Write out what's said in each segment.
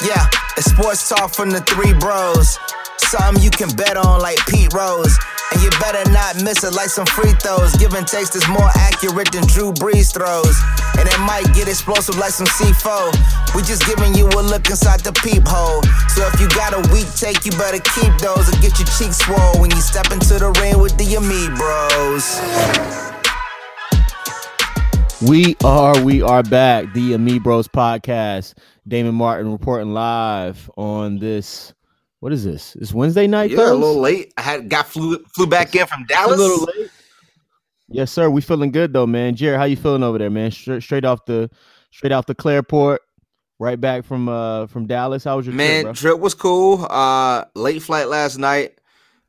Yeah, it's sports talk from the three bros. Something you can bet on like Pete Rose. And you better not miss it like some free throws. Give and takes is more accurate than Drew Brees throws. And it might get explosive like some C4. We just giving you a look inside the peephole. So if you got a weak take, you better keep those and get your cheeks swole when you step into the ring with the Ami Bros. We are, we are back. The Amibros podcast. Damon Martin reporting live on this. What is this? It's Wednesday night. Yeah, a little late. I had got flew flew back in from Dallas. a little late. Yes, sir. We feeling good though, man. Jared, how you feeling over there, man? Straight, straight off the straight off the Clareport, right back from uh from Dallas. How was your man? trip, trip was cool. Uh, late flight last night.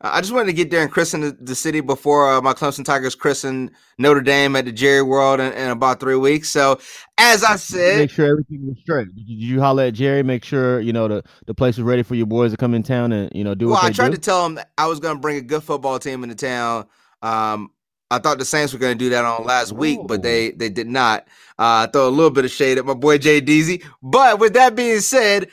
I just wanted to get there and christen the, the city before uh, my Clemson Tigers christen Notre Dame at the Jerry World in, in, about three weeks. So, as I said, make sure everything was straight. Did you holler at Jerry? Make sure you know the, the place was ready for your boys to come in town and you know do. It. Well, I tried do? to tell him I was going to bring a good football team into town. Um, I thought the Saints were going to do that on last week, but they they did not. Uh, throw a little bit of shade at my boy Jay Deasy. But with that being said,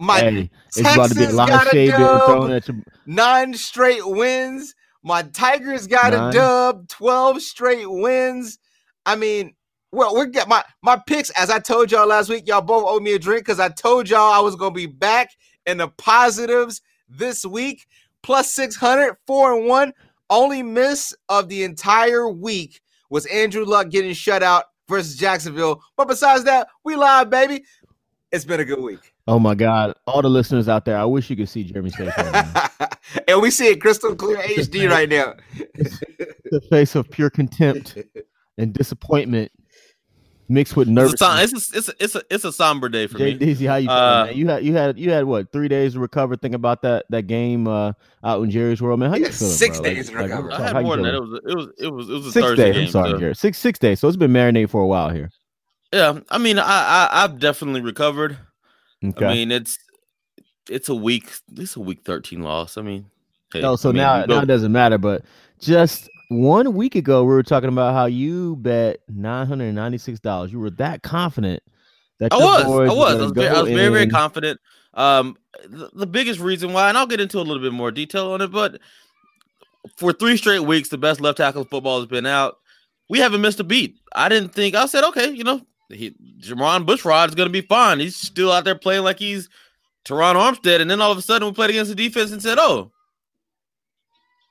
my hey, it's about to be a lot of shade thrown at you. Nine straight wins. My Tigers got Nine. a dub. Twelve straight wins. I mean, well, we're get my my picks. As I told y'all last week, y'all both owe me a drink because I told y'all I was gonna be back in the positives this week. Plus 600, four and one. Only miss of the entire week was Andrew Luck getting shut out versus Jacksonville. But besides that, we live, baby. It's been a good week. Oh my God! All the listeners out there, I wish you could see Jeremy's face right now. and we see it crystal clear HD right now. the face of pure contempt and disappointment mixed with nervous. It's a, it's a, it's a, it's a, it's a somber day for Jay me. DZ, how you feeling, uh, man? You had you had you had what three days to recover? Think about that that game uh, out in Jerry's world, man. How you feeling? Six bro? days like, to recover. Like, I had more than that. It was it was it was it was a six Thursday days. game, I'm sorry, so. Jerry. Six six days. So it's been marinating for a while here. Yeah, I mean, I, I I've definitely recovered. Okay. I mean, it's it's a week. It's a week thirteen loss. I mean, hey, no. So I mean, now now it doesn't matter. But just one week ago, we were talking about how you bet nine hundred ninety six dollars. You were that confident that I was. I was. I was, very, I was very, very confident. Um, the, the biggest reason why, and I'll get into a little bit more detail on it, but for three straight weeks, the best left tackle football has been out. We haven't missed a beat. I didn't think. I said, okay, you know, he, Bushrod is going to be fine. He's still out there playing like he's Terron Armstead, and then all of a sudden we played against the defense and said, "Oh,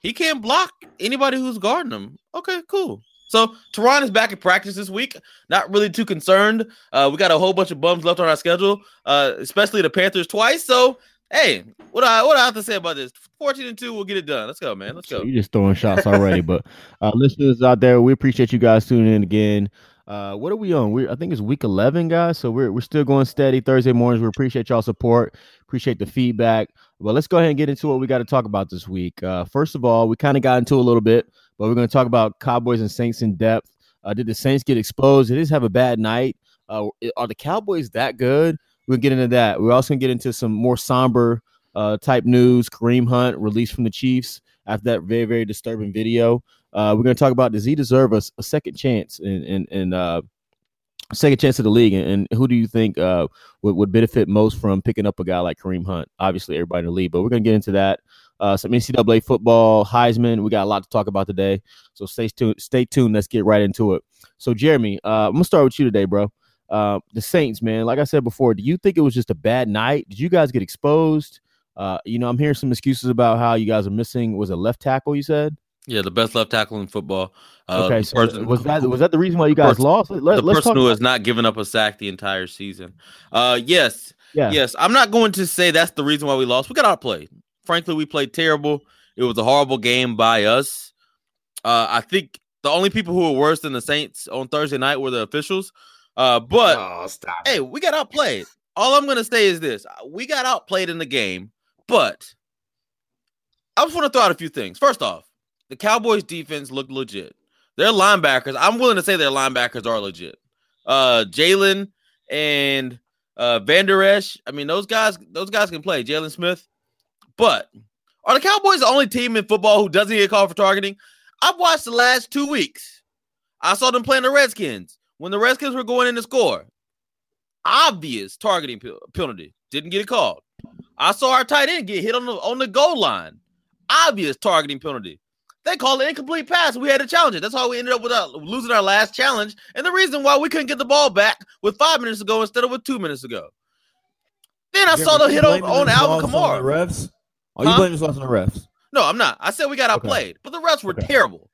he can't block anybody who's guarding him." Okay, cool. So Terron is back in practice this week. Not really too concerned. Uh, we got a whole bunch of bums left on our schedule, uh, especially the Panthers twice. So hey, what I what I have to say about this? Fourteen and two, we'll get it done. Let's go, man. Let's go. You're just throwing shots already, but uh, listeners out there, we appreciate you guys tuning in again. Uh, what are we on? We I think it's week eleven, guys. So we're we're still going steady Thursday mornings. We appreciate y'all support, appreciate the feedback. But let's go ahead and get into what we got to talk about this week. Uh, first of all, we kind of got into a little bit, but we're going to talk about Cowboys and Saints in depth. Uh, did the Saints get exposed? Did they have a bad night? Uh, are the Cowboys that good? We'll get into that. We're also going to get into some more somber uh, type news. Kareem Hunt released from the Chiefs after that very very disturbing video. Uh, we're going to talk about does he deserve a, a second chance in uh, second chance of the league, and, and who do you think uh, would, would benefit most from picking up a guy like Kareem Hunt? Obviously, everybody in the league, but we're going to get into that. Uh, some NCAA football, Heisman. We got a lot to talk about today, so stay tuned. Stay tuned. Let's get right into it. So, Jeremy, uh, I'm gonna start with you today, bro. Uh, the Saints, man. Like I said before, do you think it was just a bad night? Did you guys get exposed? Uh, you know, I'm hearing some excuses about how you guys are missing. Was a left tackle? You said. Yeah, the best left tackle in football. Uh, okay, so person, was that was that the reason why you guys person, lost? Let, the person who has not given up a sack the entire season. Uh, yes, yeah. yes. I'm not going to say that's the reason why we lost. We got outplayed. Frankly, we played terrible. It was a horrible game by us. Uh, I think the only people who were worse than the Saints on Thursday night were the officials. Uh, but oh, hey, we got outplayed. All I'm gonna say is this: we got outplayed in the game, but I just want to throw out a few things. First off, the Cowboys defense looked legit. Their linebackers, I'm willing to say their linebackers are legit. Uh Jaylon and uh Vander Esch, I mean, those guys, those guys can play. Jaylon Smith. But are the Cowboys the only team in football who doesn't get called for targeting? I've watched the last two weeks. I saw them playing the Redskins when the Redskins were going in to score. Obvious targeting penalty. didn't get it called. I saw our tight end get hit on the on the goal line. Obvious targeting penalty. They called it incomplete pass. We had to challenge it. That's how we ended up without uh, losing our last challenge. And the reason why we couldn't get the ball back with five minutes ago instead of with two minutes ago. Then I saw the hit on, on Alvin Kamara. refs? Are you Huh? blaming this on the refs? No, I'm not. I said we got Okay. outplayed, but the refs were Okay. terrible,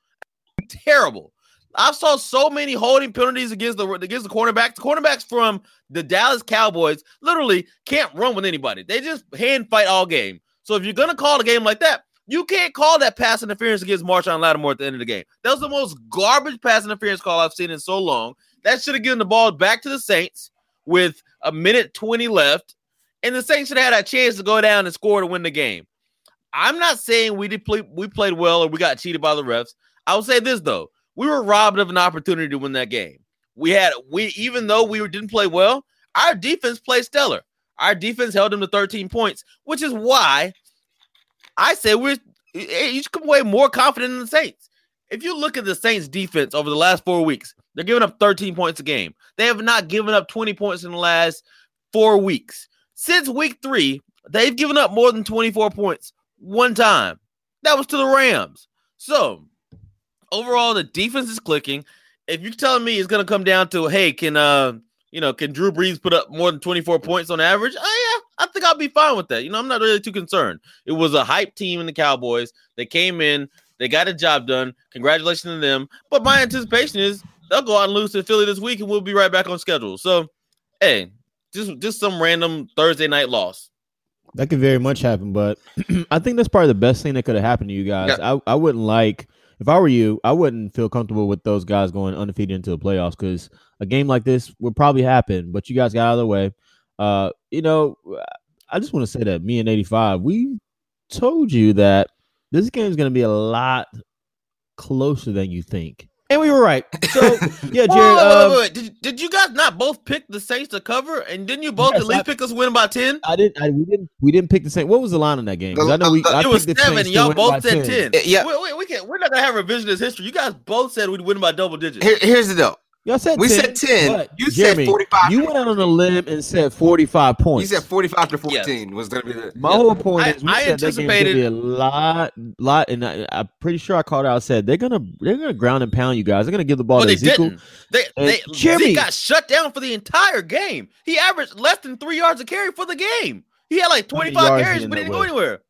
terrible. I saw so many holding penalties against the against the cornerbacks. The cornerbacks from the Dallas Cowboys literally can't run with anybody. They just hand fight all game. So if you're gonna call a game like that, you can't call that pass interference against Marshon Lattimore at the end of the game. That was the most garbage pass interference call I've seen in so long. That should have given the ball back to the Saints with a minute 20 left, and the Saints should have had a chance to go down and score to win the game. I'm not saying we did play, we played well or we got cheated by the refs. I will say this though, we were robbed of an opportunity to win that game. We had we even though we didn't play well, our defense played stellar. Our defense held them to 13 points, which is why I say we're you should come away more confident in the Saints. If you look at the Saints defense over the last four weeks, they're giving up 13 points a game. They have not given up 20 points in the last four weeks. Since week three, they've given up more than 24 points one time. That was to the Rams. So overall, the defense is clicking. If you're telling me it's gonna come down to, hey, can uh you know, can Drew Brees put up more than 24 points on average? Oh yeah, I think I'll be fine with that. You know, I'm not really too concerned. It was a hype team in the Cowboys. They came in, they got the job done. Congratulations to them. But my anticipation is they'll go out and lose to Philly this week, and we'll be right back on schedule. So, hey, just just some random Thursday night loss. That could very much happen, but I think that's probably the best thing that could have happened to you guys. I, I wouldn't like if I were you, I wouldn't feel comfortable with those guys going undefeated into the playoffs because a game like this would probably happen. But you guys got out of the way. Uh, you know, I just want to say that me and eighty five, we told you that this game is going to be a lot closer than you think, and we were right. So yeah, Jared. Whoa, wait, um, wait, wait. Did, did you guys not both pick the Saints to cover? And didn't you both Yes, at least I- pick us win by 10? I didn't. I, we didn't. We didn't pick the same. What was the line in that game? I know we. The- I it was picked the seven. Saints and Y'all both said 10. Uh, yeah. We, we, we can't, we're not going to have revisionist history. You guys both said we'd win by double digits. Here- here's the deal. Y'all said We 10, said 10. but You said Jeremy, 45. You went out on a limb and said forty-five You points. said 45 to Yes. 14 was going to be the. My Yeah. whole point I- is, we I said that game's gonna be a lot, lot, and I, I'm pretty sure I called out. Said they're gonna, they're gonna ground and pound you guys. They're gonna give the ball But to they Ezekiel. didn't. They, And they, Jeremy- Zeke got shut down for the entire game. He averaged less than three yards a carry for the game. He had like 25 carries, but he didn't go with? anywhere.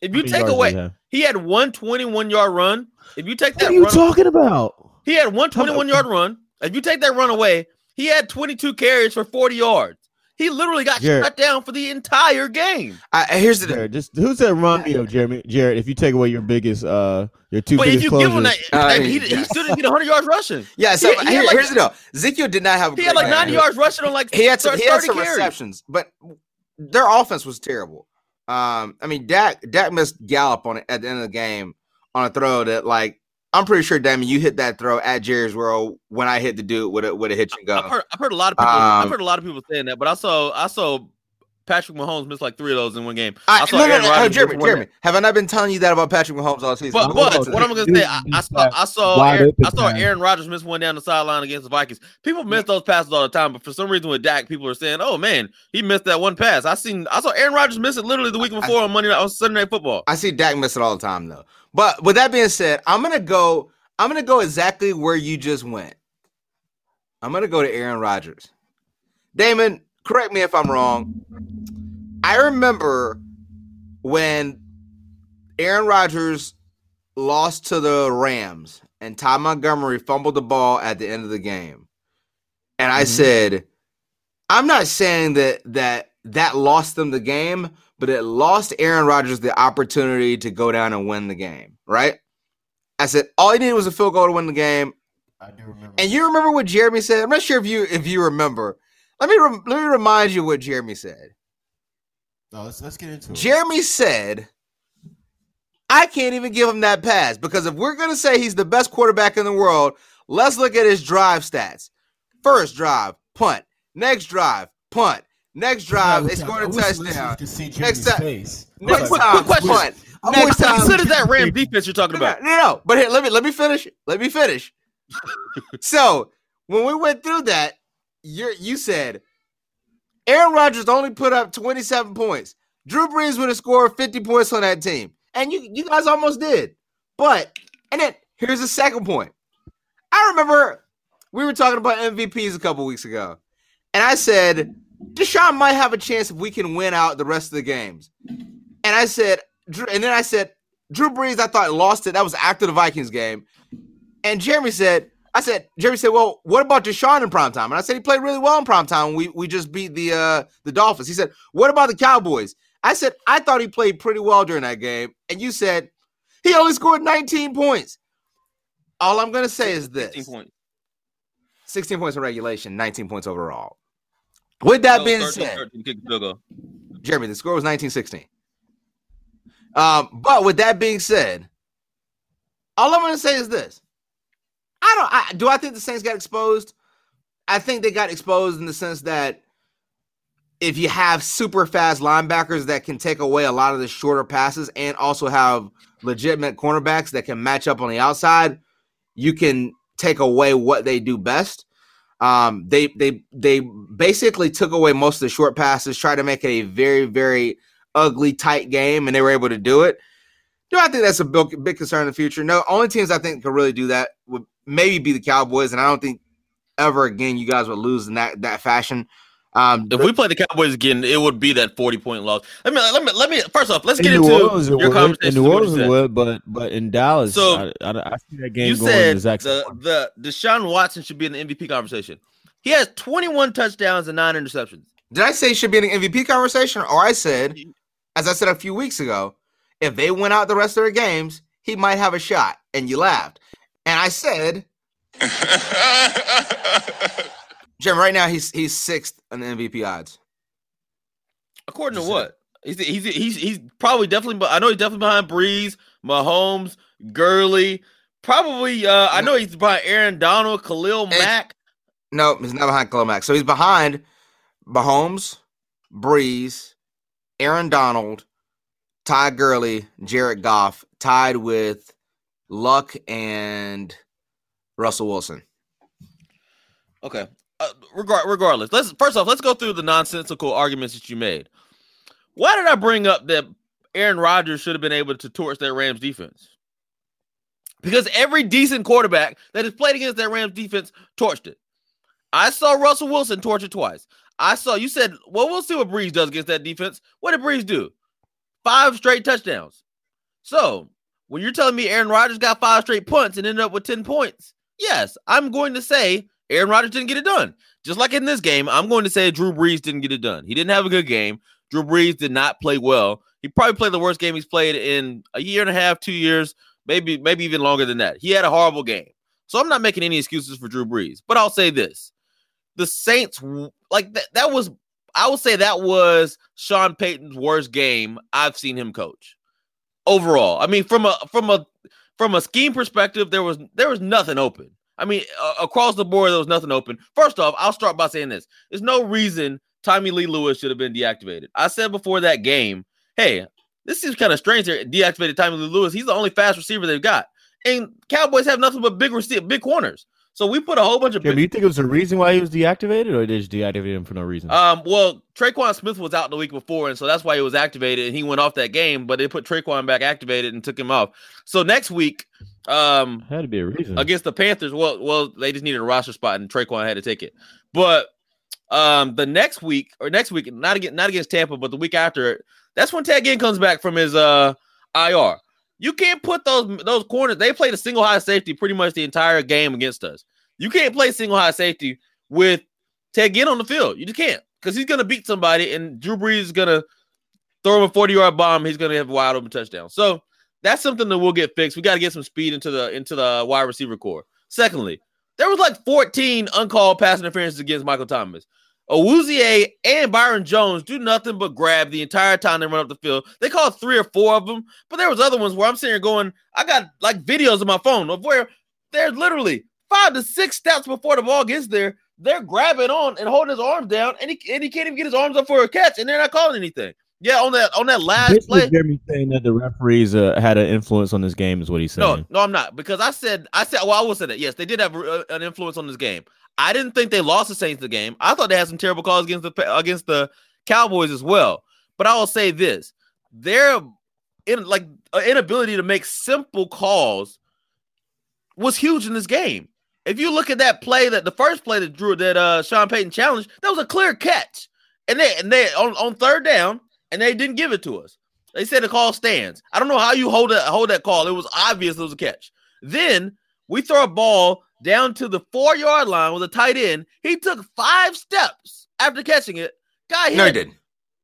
If you take away, he he had one 21 yard run. If you take What that what are you run, talking about? he had one 21 yard run. If you take that run away, he had 22 carries for 40 yards. He literally got Jared. shut down for the entire game. I, here's the deal. Jared, just who said run me up, Jeremy? Jared, if you take away your biggest, uh, your two But if biggest you closers, give him that, Uh, that- he, yeah. he still didn't get 100 yards rushing. Yeah, so He- he here- like- here's the deal. Ezekiel did not have a He had like 90 yards rushing on like He had some, 30 he had some carries. receptions, but their offense was terrible. Um, I mean, Dak Dak missed Gallup on it at the end of the game on a throw that, like, I'm pretty sure, Damon, you hit that throw at Jerry's World when I hit the dude with a with a hitch and go. I've heard, I've heard a lot of people. I've Um, heard a lot of people saying that, but I saw I saw Patrick Mahomes missed like three of those in one game. I, saw no, no, Aaron no, no, Rodgers Jeremy, miss one Jeremy, have I not been telling you that about Patrick Mahomes all season? But, Hold but what that. I'm gonna say, I, I saw I saw Aaron, open I saw. Aaron Rodgers miss one down the sideline against the Vikings. People miss those passes all the time, but for some reason with Dak, people are saying, "Oh man, he missed that one pass." I seen I saw Aaron Rodgers miss it literally the week before on Monday night on Sunday Night Football. I see Dak miss it all the time though. But with that being said, I'm gonna go. I'm gonna go exactly where you just went. I'm gonna go to Aaron Rodgers. Damon, correct me if I'm wrong. I remember when Aaron Rodgers lost to the Rams and Ty Montgomery fumbled the ball at the end of the game. And I Mhm. said, I'm not saying that that that lost them the game, but it lost Aaron Rodgers the opportunity to go down and win the game, right? I said all he needed was a field goal to win the game. I do remember. And you remember what Jeremy said? I'm not sure if you if you remember. Let me rem- let me remind you what Jeremy said. No, let's let's get into it. Jeremy said, I can't even give him that pass because if we're going to say he's the best quarterback in the world, let's look at his drive stats. First drive, punt. Next drive, punt. Next drive, they scored a touchdown. Next time- Next Quick- quick question. punt. What Next time, percent is that Ram defense you're talking no, about? no, no. But here, let me let me finish. Let me finish. so when we went through that, you you said Aaron Rodgers only put up 27 points. Drew Brees would have scored 50 points on that team. And you, you guys almost did. But, and then here's the second point. I remember we were talking about MVPs a couple weeks ago. And I said, Deshaun might have a chance if we can win out the rest of the games. And I said, and then I said, Drew Brees, I thought lost it. That was after the Vikings game. And Jeremy said, I said, Jeremy said, well, what about Deshaun in prime time? And I said he played really well in prime time. We we just beat the uh the Dolphins. He said, what about the Cowboys? I said, I thought he played pretty well during that game. And you said he only scored 19 points. All I'm gonna say is this 16 points. 16 points in regulation, 19 points overall. With that no, being 13, said, 13, Jeremy, the score was 1916. Um, but with that being said, all I'm going to say is this: I don't. I, do I think the Saints got exposed? I think they got exposed in the sense that if you have super fast linebackers that can take away a lot of the shorter passes and also have legitimate cornerbacks that can match up on the outside, you can take away what they do best. Um, they they they basically took away most of the short passes, tried to make it a very very ugly tight game, and they were able to do it. Do I think that's a big, big concern in the future? No. Only teams I think could really do that maybe be the Cowboys, and I don't think ever again you guys would lose in that that fashion. Um, if we play the Cowboys again, it would be that forty point loss. Let me let me let me first off, let's get into Orleans, your would, conversation. In New Orleans, would, but but in Dallas, so I, I, I see that game. You said the the Deshaun Watson should be in the MVP conversation. He has twenty one touchdowns and nine interceptions. Did I say he should be in the MVP conversation, or I said, as I said a few weeks ago, if they win out the rest of their games, he might have a shot? And you laughed, and I said. Jim, right now he's he's sixth in the MVP odds. According to what? He's, he's he's he's probably definitely. But I know he's definitely behind Brees, Mahomes, Gurley. Probably. Uh, I know he's behind Aaron Donald, Khalil and, Mack. No, he's not behind Khalil Mack. So he's behind Mahomes, Brees, Aaron Donald, Ty Gurley, Jared Goff, tied with Luck and Russell Wilson. Okay uh, regard, regardless, let's first off let's go through the nonsensical arguments that you made. Why did I bring up that Aaron Rodgers should have been able to torch that Rams defense? Because every decent quarterback that has played against that Rams defense torched it. I saw Russell Wilson torch it twice. I saw you said, well, we'll see what Brees does against that defense. What did Brees do? Five straight touchdowns. So when you're telling me Aaron Rodgers got five straight punts and ended up with 10 points, yes, I'm going to say Aaron Rodgers didn't get it done. Just like in this game, I'm going to say Drew Brees didn't get it done. He didn't have a good game. Drew Brees did not play well. He probably played the worst game he's played in a year and a half, two years, maybe maybe even longer than that. He had a horrible game. So I'm not making any excuses for Drew Brees. But I'll say this. The Saints like that that was I would say that was Sean Payton's worst game I've seen him coach. Overall. I mean from a from a from a scheme perspective there was there was nothing open. I mean, uh, across the board, there was nothing open. First off, I'll start by saying this: there's no reason Tommylee Lewis should have been deactivated. I said before that game, hey, this seems kind of strange here. Deactivated Tommylee Lewis. He's the only fast receiver they've got, and Cowboys have nothing but big receiver, big corners. So we put a whole bunch of. Yeah, big- you think it was a reason why he was deactivated, or they just deactivated him for no reason? Um, well, Tre'Quan Smith was out the week before, and so that's why he was activated, and he went off that game. But they put Tre'Quan back activated and took him off. So next week, um, had to be a reason against the Panthers. Well, well, they just needed a roster spot, and Tre'Quan had to take it. But um, the next week or next week, not against not against Tampa, but the week after, that's when Ted Ginn comes back from his uh IR. You can't put those those corners. They played a single high safety pretty much the entire game against us. You can't play single high safety with Ted Ginn on the field. You just can't because he's gonna beat somebody, and Drew Brees is gonna throw him a forty yard bomb. He's gonna have a wide open touchdown. So that's something that will get fixed. We got to get some speed into the into the wide receiver core. Secondly, there was like 14 uncalled pass interferences against Michael Thomas. Awuzie and Byron Jones do nothing but grab the entire time they run up the field. They called three or four of them, but there was other ones where I'm sitting here going, I got like videos on my phone of where they're literally five to six steps before the ball gets there. They're grabbing on and holding his arms down, and he, and he can't even get his arms up for a catch, and they're not calling anything. Yeah, on that on that last Basically, play. Jeremy saying that the referees uh, had an influence on this game is what he's saying. No, no, I'm not because I said I said well I will say that yes they did have uh, an influence on this game. I didn't think they lost the Saints the game. I thought they had some terrible calls against the against the Cowboys as well. But I will say this: their in like inability to make simple calls was huge in this game. If you look at that play, that the first play that Drew that uh Sean Payton challenged, that was a clear catch, and they and they on, on third down, and they didn't give it to us. They said the call stands. I don't know how you hold that hold that call. It was obvious it was a catch. Then we throw a ball down to the four yard line with a tight end. He took five steps after catching it. Guy, no, he didn't.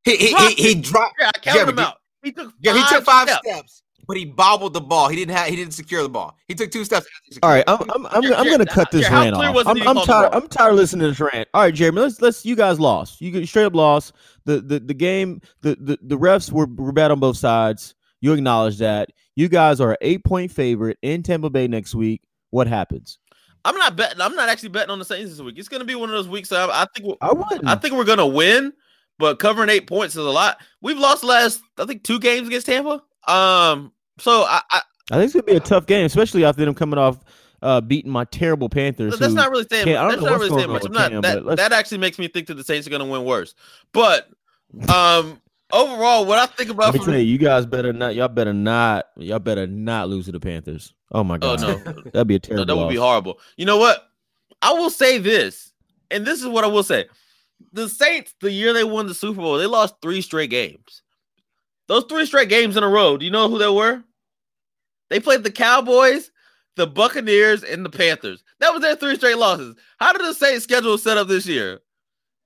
He he dropped he, he, dropped. Yeah, I counted him out. He took yeah, he took five steps. steps but he bobbled the ball. He didn't have. He didn't secure the ball. He took two steps. All right, I'm I'm I'm, I'm going to cut this rant off. I'm, I'm tired. I'm tired of listening to this rant. All right, Jeremy, let's let's. You guys lost. You straight up lost. The the the game. The the, the refs were, were bad on both sides. You acknowledge that. You guys are an eight point favorite in Tampa Bay next week. What happens? I'm not betting. I'm not actually betting on the Saints this week. It's going to be one of those weeks. I, I think. I would. I think we're going to win, but covering eight points is a lot. We've lost last. I think two games against Tampa. Um, so I, I, I think it's gonna be a tough game, especially after them coming off uh, beating my terrible Panthers. That's not really saying. That's not really saying much. I'm not. Cam, that, that actually makes me think that the Saints are gonna win worse. But um, overall, what I think about Let me tell you, you guys better not. Y'all better not. Y'all better not lose to the Panthers. Oh my oh, god. Oh no, that'd be a terrible. No, that would be horrible. You know what? I will say this, and this is what I will say: the Saints, the year they won the Super Bowl, they lost three straight games. Those three straight games in a row. Do you know who they were? They played the Cowboys, the Buccaneers, and the Panthers. That was their three straight losses. How did the Saints schedule set up this year?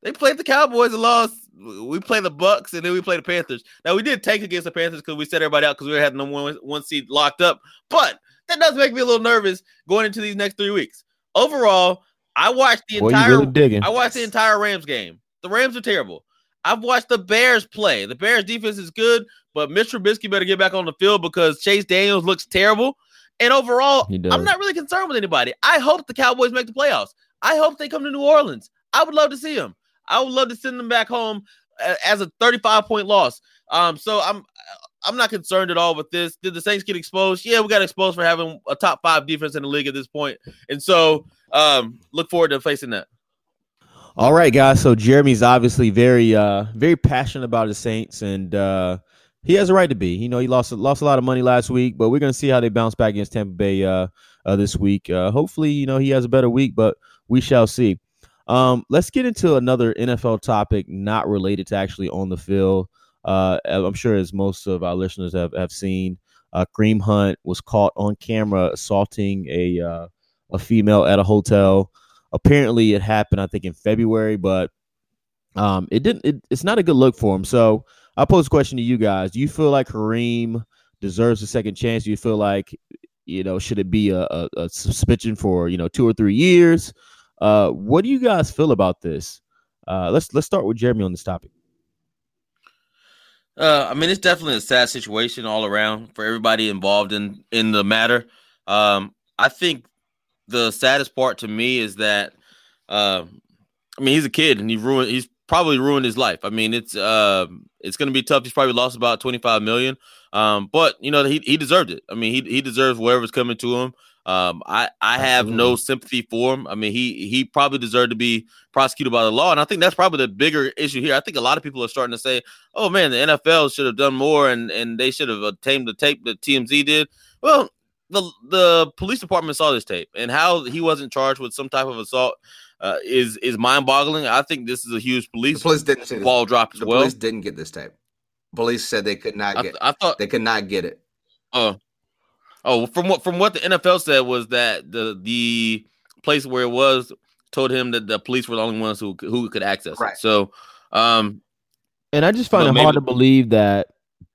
They played the Cowboys and lost. We play the Bucks and then we play the Panthers. Now we did take against the Panthers because we set everybody out because we had number one, one seed locked up. But that does make me a little nervous going into these next three weeks. Overall, I watched the entire. Really I watched the entire Rams game. The Rams are terrible. I've watched the Bears play. The Bears defense is good, but Mitch Trubisky better get back on the field because Chase Daniels looks terrible. And overall, I'm not really concerned with anybody. I hope the Cowboys make the playoffs. I hope they come to New Orleans. I would love to see them. I would love to send them back home as a 35 point loss. Um, so I'm I'm not concerned at all with this. Did the Saints get exposed? Yeah, we got exposed for having a top five defense in the league at this point. point, and so um, look forward to facing that. All right, guys. So Jeremy's obviously very, uh, very passionate about the Saints, and uh, he has a right to be. You know, he lost lost a lot of money last week, but we're gonna see how they bounce back against Tampa Bay uh, uh, this week. Uh, hopefully, you know, he has a better week, but we shall see. Um, let's get into another NFL topic not related to actually on the field. Uh, I'm sure as most of our listeners have have seen, uh, Kareem Hunt was caught on camera assaulting a uh, a female at a hotel apparently it happened, I think, in February, but um, it didn't. It, it's not a good look for him. So I pose a question to you guys: Do you feel like Kareem deserves a second chance? Do you feel like you know should it be a, a, a suspension for you know two or three years? Uh, what do you guys feel about this? Uh, let's let's start with Jeremy on this topic. Uh, I mean, it's definitely a sad situation all around for everybody involved in in the matter. Um, I think the saddest part to me is that uh, I mean he's a kid and he ruined he's probably ruined his life. I mean it's uh, it's gonna be tough. He's probably lost about 25 million. Um, but you know he he deserved it. I mean he he deserves whatever's coming to him. Um, I I have Absolutely. no sympathy for him. I mean he he probably deserved to be prosecuted by the law, and I think that's probably the bigger issue here. I think a lot of people are starting to say, "Oh man, the NFL should have done more, and and they should have obtained the tape that TMZ did." Well, the the police department saw this tape and how he wasn't charged with some type of assault uh, is is mind boggling. I think this is a huge police, the police didn't see ball drop as the well. Police didn't get this tape. Police said they could not get. I, th- I thought they could not get it. Oh, uh, oh, from what from what the NFL said was that the the place where it was told him that the police were the only ones who who could access right. it. So, um, and I just find it maybe, hard to believe that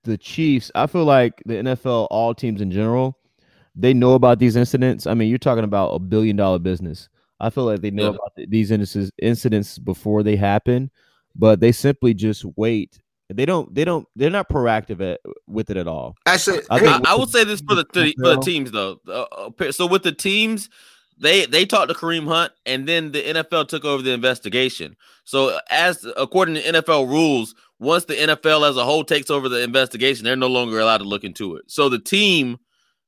the Chiefs. I feel like the NFL, all teams in general they know about these incidents. I mean, you're talking about a billion dollar business. I feel like they know yeah. about these incidents incidents before they happen, but they simply just wait. They don't. They don't. They're not proactive at, with it at all. Actually, I, I, I will say this for the for the teams though. Uh, so with the teams, they they talked to Kareem Hunt, and then the NFL took over the investigation. So as according to NFL rules, once the NFL as a whole takes over the investigation, they're no longer allowed to look into it. So the team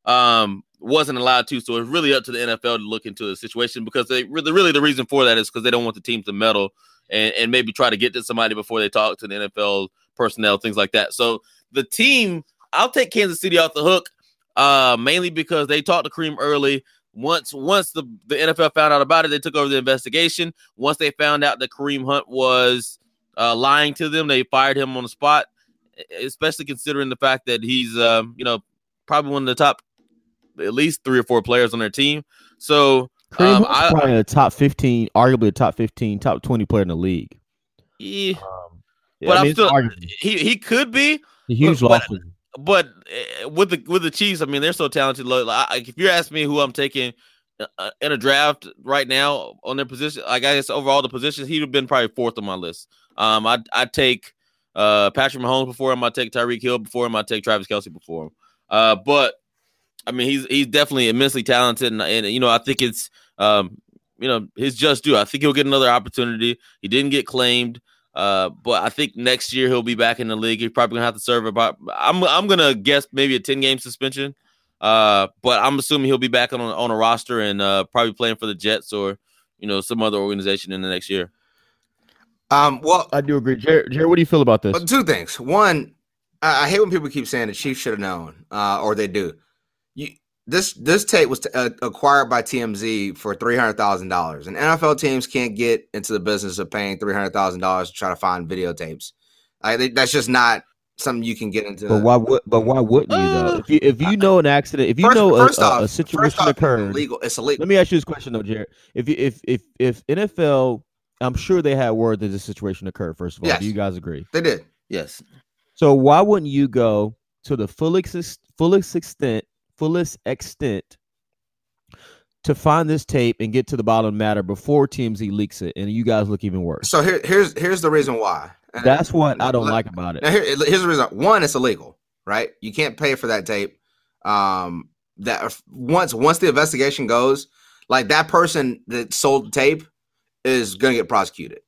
um, wasn't allowed to. So it's really up to the NFL to look into the situation because they really, really the reason for that is because they don't want the teams to meddle and, and maybe try to get to somebody before they talk to the NFL personnel, things like that. So the team, I'll take Kansas City off the hook, uh, mainly because they talked to Kareem early. Once once the, the NFL found out about it, they took over the investigation. Once they found out that Kareem Hunt was uh, lying to them, they fired him on the spot. Especially considering the fact that he's, um, you know, probably one of the top, at least three or four players on their team. So Kareem um, I, probably a top fifteen, arguably a top fifteen, top twenty player in the league. Yeah, um, yeah but I am still he he could be a huge but, loss. But, but eh, with the with the Chiefs, I mean, they're so talented. Like, if you're asking me who I'm taking uh, uh, in a draft right now on their position, like I guess overall the positions, he'd have been probably fourth on my list. Um, I I take uh Patrick Mahomes before him. I take Tyreek Hill before him. I take Travis Kelce before him. Uh, but I mean, he's he's definitely immensely talented, and, and you know, I think it's um, you know, his just due. I think he'll get another opportunity. He didn't get claimed. Uh, but I think next year he'll be back in the league. He's probably gonna have to serve about. I'm I'm gonna guess maybe a ten game suspension. Uh, but I'm assuming he'll be back on on a roster and uh, probably playing for the Jets or you know some other organization in the next year. Um, well, I do agree, Jared. Jared, what do you feel about this? Two things. One, I, I hate when people keep saying the Chiefs should have known, uh, or they do. This this tape was t- uh, acquired by TMZ for three hundred thousand dollars, and NFL teams can't get into the business of paying three hundred thousand dollars to try to find videotapes. I, that's just not something you can get into. But why would? But why wouldn't you though? Uh, if you if you know an accident, if you first, know a, off, a, situation off, occurred, illegal. It's illegal. Let me ask you this question though, Jared. If you, if if if NFL, I'm sure they had word that this situation occurred. First of all, yes. do you guys agree? They did. Yes. So why wouldn't you go to the fullest fullest extent fullest extent to find this tape and get to the bottom of the matter before TMZ leaks it, and you guys look even worse. So here, here's here's the reason why. And That's what I don't let, like about it. Here, here's the reason. One, it's illegal, right? You can't pay for that tape. Um, that once once the investigation goes, like that person that sold the tape is going to get prosecuted.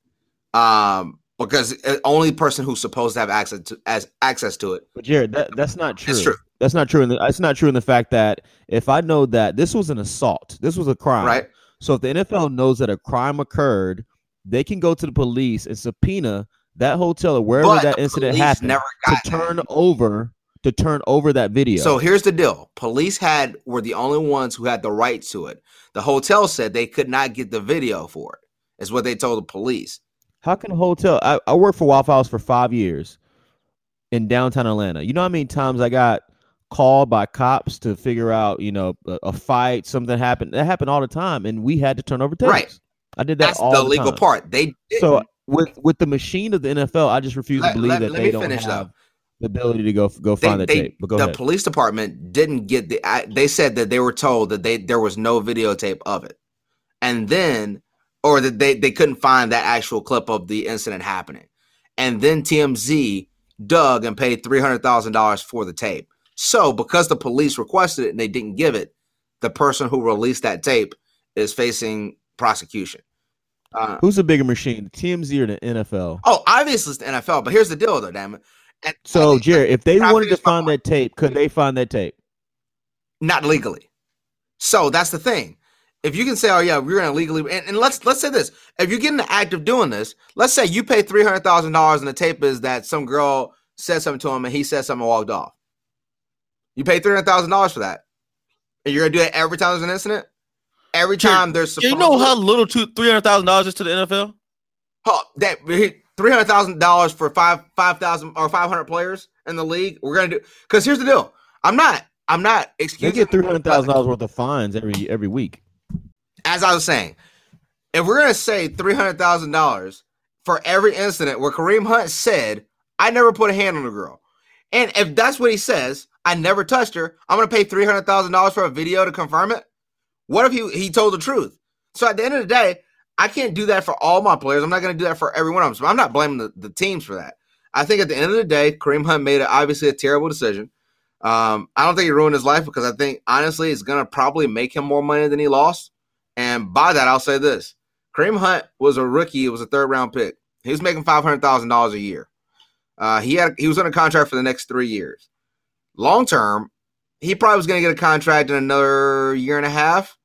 Um, because only person who's supposed to have access to as access to it. But Jared, that, that's not true. It's true. That's not true. And that's not true in the fact that if I know that this was an assault, this was a crime. Right. So if the NFL knows that a crime occurred, they can go to the police and subpoena that hotel or wherever but that incident happened to turn that. over to turn over that video. So here's the deal: police had were the only ones who had the right to it. The hotel said they could not get the video for it. Is what they told the police. How can a hotel? I, I worked for Waffle House for five years in downtown Atlanta. You know how many times I got called by cops to figure out, you know, a, a, fight, something happened. That happened all the time, and we had to turn over tapes. Right. I did that That's all the, the legal time. part. They didn't. so with with the machine of the NFL, I just refuse let, to believe let, that let they don't have though. the ability to go go find they, they, tape. But go the ahead. police department didn't get the. They said that they were told that they there was no videotape of it, and then or that they they couldn't find that actual clip of the incident happening, and then TMZ dug and paid three hundred thousand dollars for the tape. So, because the police requested it and they didn't give it, the person who released that tape is facing prosecution. Uh, Who's a bigger machine, TMZ or the NFL? Oh, obviously it's the NFL. But here's the deal, though, damn it. And, so, Jared, if they wanted to find that tape, could they find that tape? Not legally. So that's the thing. If you can say, "Oh yeah, we're gonna legally," and, and let's let's say this: if you get in the act of doing this, let's say you pay three hundred thousand dollars, and the tape is that some girl said something to him, and he said something and walked off. You pay three hundred thousand dollars for that, and you're gonna do it every time there's an incident. Every time there's, you know how little two three hundred thousand dollars is to the NFL. Oh, that three hundred thousand dollars for five five thousand or five hundred players in the league. We're gonna do because here's the deal. I'm not. I'm not excusing. They get three hundred thousand dollars worth of fines every every week. As I was saying, if we're gonna say three hundred thousand dollars for every incident where Kareem Hunt said, "I never put a hand on a girl," and if that's what he says, I never touched her. I'm going to pay $300,000 for a video to confirm it. What if he, he told the truth? So at the end of the day, I can't do that for all my players. I'm not going to do that for every one of them. So I'm not blaming the, the teams for that. I think at the end of the day, Kareem Hunt made a, obviously a terrible decision. Um, I don't think he ruined his life because I think honestly it's going to probably make him more money than he lost. And by that, I'll say this: Kareem Hunt was a rookie. It was a third round pick. He was making five hundred thousand dollars a year. Uh, he had he was under contract for the next three years long term, he probably was going to get a contract in another year and a half.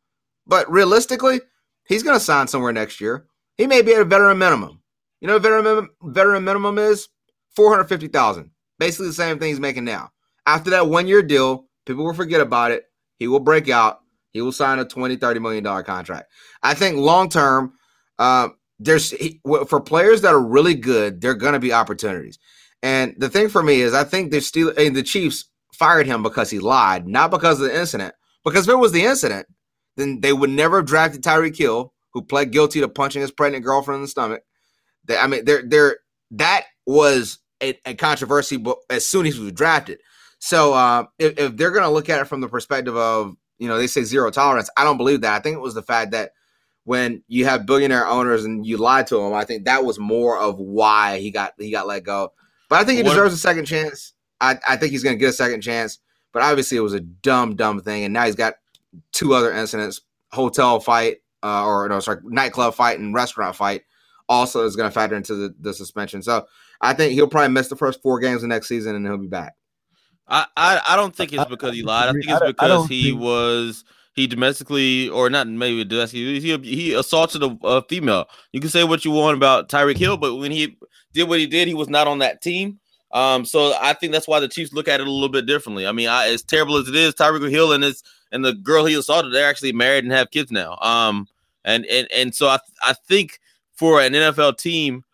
But realistically, he's going to sign somewhere next year. He may be at a veteran minimum. You know, veteran veteran minimum is four hundred fifty thousand. Basically, the same thing he's making now. After that one year deal, people will forget about it. He will break out. He will sign a 20 30 million dollar contract. I think long term, uh, there's he, for players that are really good, there are going to be opportunities. And the thing for me is, I think they're still the Chiefs fired him because he lied, not because of the incident. Because if it was the incident, then they would never have drafted Tyreek Hill, who pled guilty to punching his pregnant girlfriend in the stomach. They, I mean, there, there, that was a, a, controversy, but as soon as he was drafted. So uh, if, if they're going to look at it from the perspective of, you know, they say zero tolerance, I don't believe that. I think it was the fact that when you have billionaire owners and you lied to them, I think that was more of why he got he got let go. But I think he deserves a second chance. I, I think he's going to get a second chance. But obviously, it was a dumb, dumb thing, and now he's got two other incidents: hotel fight, uh, or no, sorry, nightclub fight and restaurant fight. Also, is going to factor into the, the suspension. So I think he'll probably miss the first four games of next season, and he'll be back. I, I, I don't think it's because he lied. I think it's because he think... was he domestically or not maybe domestically he, he assaulted a, a, female. You can say what you want about Tyreek Hill, but when he did what he did, he was not on that team. Um, so I think that's why the Chiefs look at it a little bit differently. I mean, I, as terrible as it is, Tyreek Hill and his and the girl he assaulted, they're actually married and have kids now. Um, and and and so I I think for an NFL team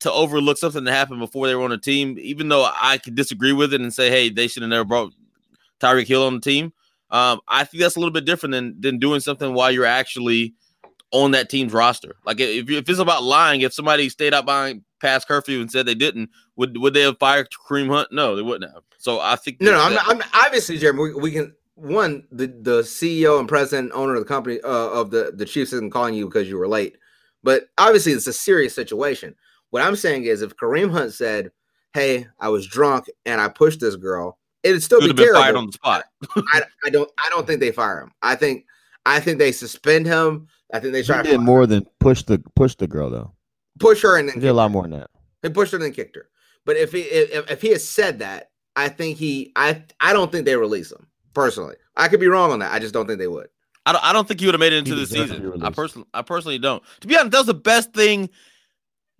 to overlook something that happened before they were on a team, even though I could disagree with it and say, hey, they should have never brought Tyreek Hill on the team. Um, I think that's a little bit different than than doing something while you're actually on that team's roster. Like if, if it's about lying, if somebody stayed out behind past curfew and said they didn't, would would they have fired Kareem Hunt? No, they wouldn't have. So I think no, no. I'm, not, I'm obviously Jeremy. We, we, can one the the CEO and president owner of the company uh, of the the Chiefs isn't calling you because you were late, but obviously it's a serious situation. What I'm saying is, if Kareem Hunt said, "Hey, I was drunk and I pushed this girl," it'd still be terrible. fired on the spot. I, I don't I don't think they fire him. I think I think they suspend him. I think they try. He did more than push the push the girl though. Push her and then he did a lot more than that. He pushed her and then kicked her. But if he if, if he has said that, I think he I I don't think they release him personally. I could be wrong on that. I just don't think they would. I don't, I don't think he would have made it into the season. I personally I personally don't. To be honest, that was the best thing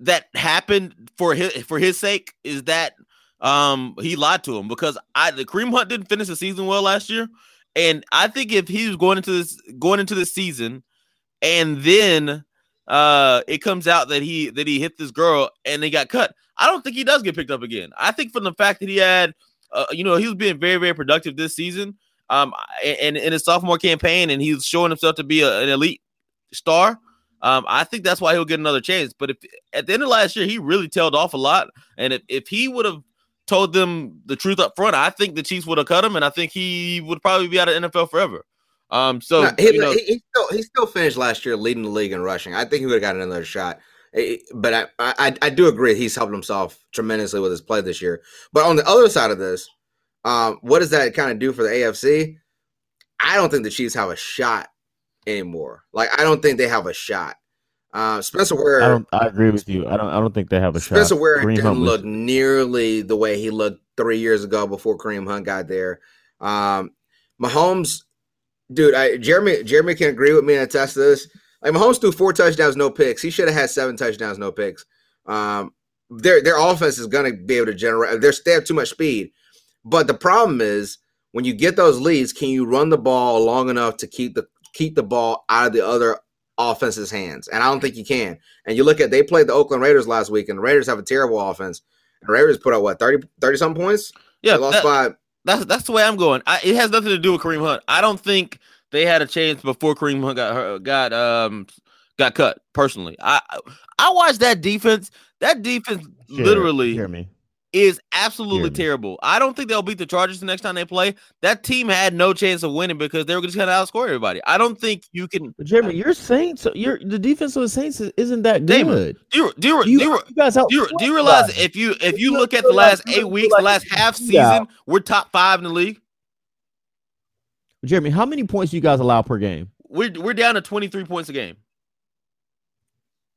that happened for his for his sake is that um he lied to him because I the Kareem Hunt didn't finish the season well last year. And I think if he was going into this going into the season and then uh it comes out that he that he hit this girl and they got cut, I don't think he does get picked up again. I think from the fact that he had uh, you know, he was being very, very productive this season. Um, and in his sophomore campaign, and he's showing himself to be a, an elite star. Um, I think that's why he'll get another chance. But if at the end of last year he really tailed off a lot, and if, if he would have told them the truth up front, I think the Chiefs would have cut him, and I think he would probably be out of NFL forever. Um, so no, he, you know, he, he, still he still finished last year leading the league in rushing. I think he would have got another shot. But I, I I do agree he's helped himself tremendously with his play this year. But on the other side of this, um, what does that kind of do for the AFC? I don't think the Chiefs have a shot anymore. Like I don't think they have a shot. Uh, Spencer Ware. I don't. I agree with you. I don't. I don't think they have a Spencer shot. Spencer Ware Kareem didn't Hunt look was... nearly the way he looked three years ago before Kareem Hunt got there. Um, Mahomes, dude, I, Jeremy Jeremy can agree with me and attest to this. Like Mahomes threw four touchdowns, no picks. He should have had seven touchdowns, no picks. Um, their their offense is going to be able to generate. They're, they have too much speed, but the problem is when you get those leads, can you run the ball long enough to keep the keep the ball out of the other offense's hands? And I don't think you can. And you look at they played the Oakland Raiders last week, and the Raiders have a terrible offense. And Raiders put out what 30 30 some points. Yeah, they lost that, by. That's that's the way I'm going. I, it has nothing to do with Kareem Hunt. I don't think they had a chance before Kareem Hunt got got um got cut. Personally, I I watched that defense. That defense Share, literally hear me is absolutely terrible. I don't think they'll beat the Chargers the next time they play. That team had no chance of winning because they were just going to outscore everybody. I don't think you can. But Jeremy, your Saints, your the defense of the Saints isn't that good. Damon, do you do you, do you, you, guys do you, do you realize if you if you look at the last eight weeks, the last half season, we're top five in the league. Jeremy, how many points do you guys allow per game? We're we're down to twenty three points a game.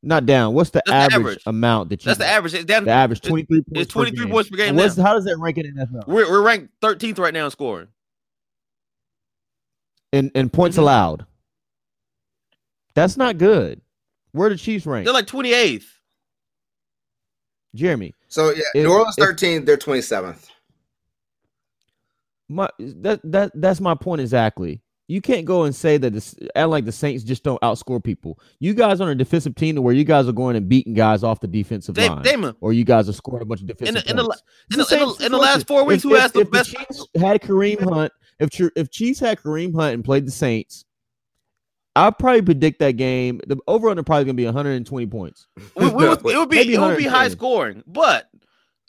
Not down. What's the average, average, amount that you? That's the average. It's down. The average twenty three. It's twenty three points per game. What's, How does that rank in NFL? We're we're ranked thirteenth right now in scoring. And in points Mhm. allowed. That's not good. Where are the Chiefs rank? They're like 28th. Jeremy, So yeah, If- New Orleans if- 13th, they're 27th. my that that that's my point exactly. You can't go and say that this act like the Saints just don't outscore people. You guys are on a defensive team to where you guys are going and beating guys off the defensive Da- line, Damon, or you guys are scoring a bunch of defensive in the- points. in It's the, in, the, in the last four weeks, If- who if- has the if best? Chiefs had Kareem Hunt, if Chi- if Chiefs had Kareem Hunt and played the Saints, I'd probably predict that game. The over under probably gonna be 120 points. We- we would- it would be it would be high scoring, but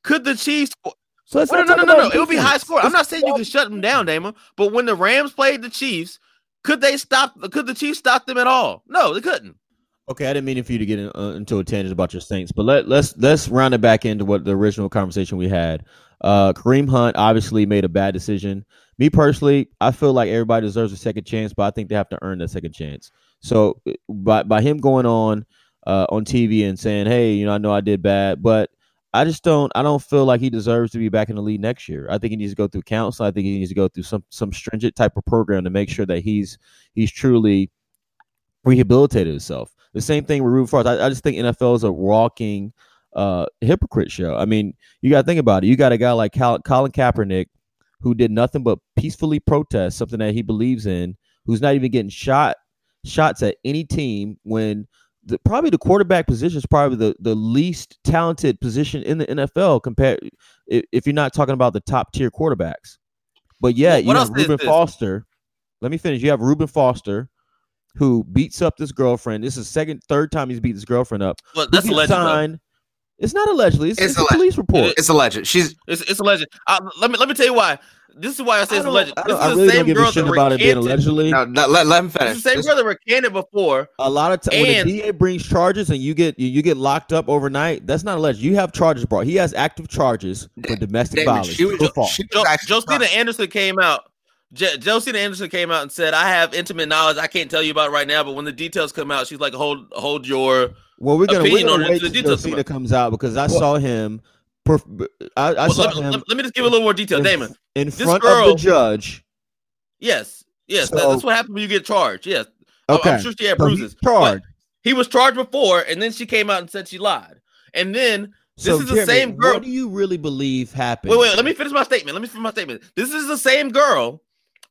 could the Chiefs? So let's Well, not no, no, talk no, no, about It would be high score. I'm not saying you can shut them down, Damon. But when the Rams played the Chiefs, could they stop? Could the Chiefs stop them at all? No, they couldn't. Okay, I didn't mean for you to get in, uh, into a tangent about your Saints, but let let's let's round it back into what the original conversation we had. Uh, Kareem Hunt obviously made a bad decision. Me personally, I feel like everybody deserves a second chance, but I think they have to earn that second chance. So uh, by by him going on uh, on TV and saying, "Hey, you know, I know I did bad," but I just don't I don't feel like he deserves to be back in the league next year. I think he needs to go through counsel. I think he needs to go through some some stringent type of program to make sure that he's he's truly rehabilitated himself. The same thing with Reuben Foster. I, I just think NFL is a walking uh, hypocrite show. I mean, you got to think about it. You got a guy like Colin Kaepernick who did nothing but peacefully protest something that he believes in, who's not even getting shot shots at any team when the, probably the quarterback position is probably the, the least talented position in the NFL compared if, if you're not talking about the top tier quarterbacks. But yeah, Well, you have Reuben Foster. Let me finish. You have Reuben Foster who beats up this girlfriend. This is second, third time he's beat this girlfriend up. But Who that's gets alleged. though. It's not allegedly. It's, It's it's, a alleged. police report. It's alleged. She's It's it's alleged. Uh, let me let me tell you why. This is why I say it's don't- alleged. I, This don't- I really the don't give a shit that about it being allegedly. no, let, let, let him This finish. is the same This- girl that recanted before. A lot of times when And- the DA brings charges and you get you, you get locked up overnight, that's not alleged. You have charges brought. He has active charges for domestic Damon, violence. she was- True or she was Jo- actually- Josina Anderson came out. Jo- Josina Anderson came out and said, "I have intimate knowledge. I can't tell you about right now, but when the details come out, she's like, hold hold your." Well, we're gonna, we're gonna on wait until the till details come Josina out. comes out because I saw him. Perf- I, I Well, saw let, him let- let me just give a little more detail, in, Damon. in this front of girl- the judge. Yes, yes, So- that's what happens when you get charged. Yes, I'm- Okay, I'm sure she had so bruises. charged. He was charged before, and then she came out and said she lied. And then this So, is the Jeremy, same girl. What do you really believe happened? Wait, wait, let me finish my statement. Let me finish my statement. This is the same girl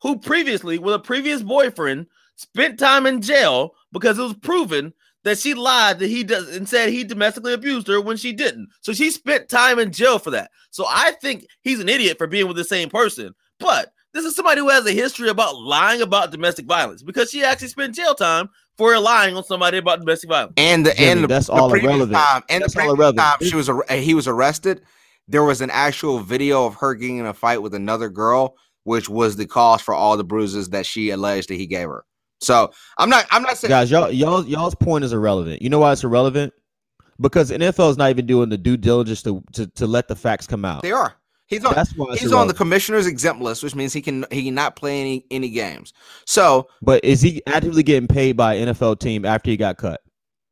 who previously, with a previous boyfriend, spent time in jail because it was proven that she lied that he does and said he domestically abused her when she didn't. So she spent time in jail for that. So I think he's an idiot for being with the same person. But this is somebody who has a history about lying about domestic violence because she actually spent jail time for lying on somebody about domestic violence. and the Jimmy, and the, that's the all previous irrelevant. time and That's the all previous irrelevant. time she was ar- eh, he was arrested. There was an actual video of her getting in a fight with another girl, which was the cause for all the bruises that she alleged that he gave her. So I'm not I'm not saying guys, y'all, y'all, y'all's point is irrelevant. You know why it's irrelevant? Because NFL is not even doing the due diligence to to, to let the facts come out. they are. He's on That's why he's on the commissioner's exempt list, which means he can he cannot play any any games. So But is he actively getting paid by an NFL team after he got cut?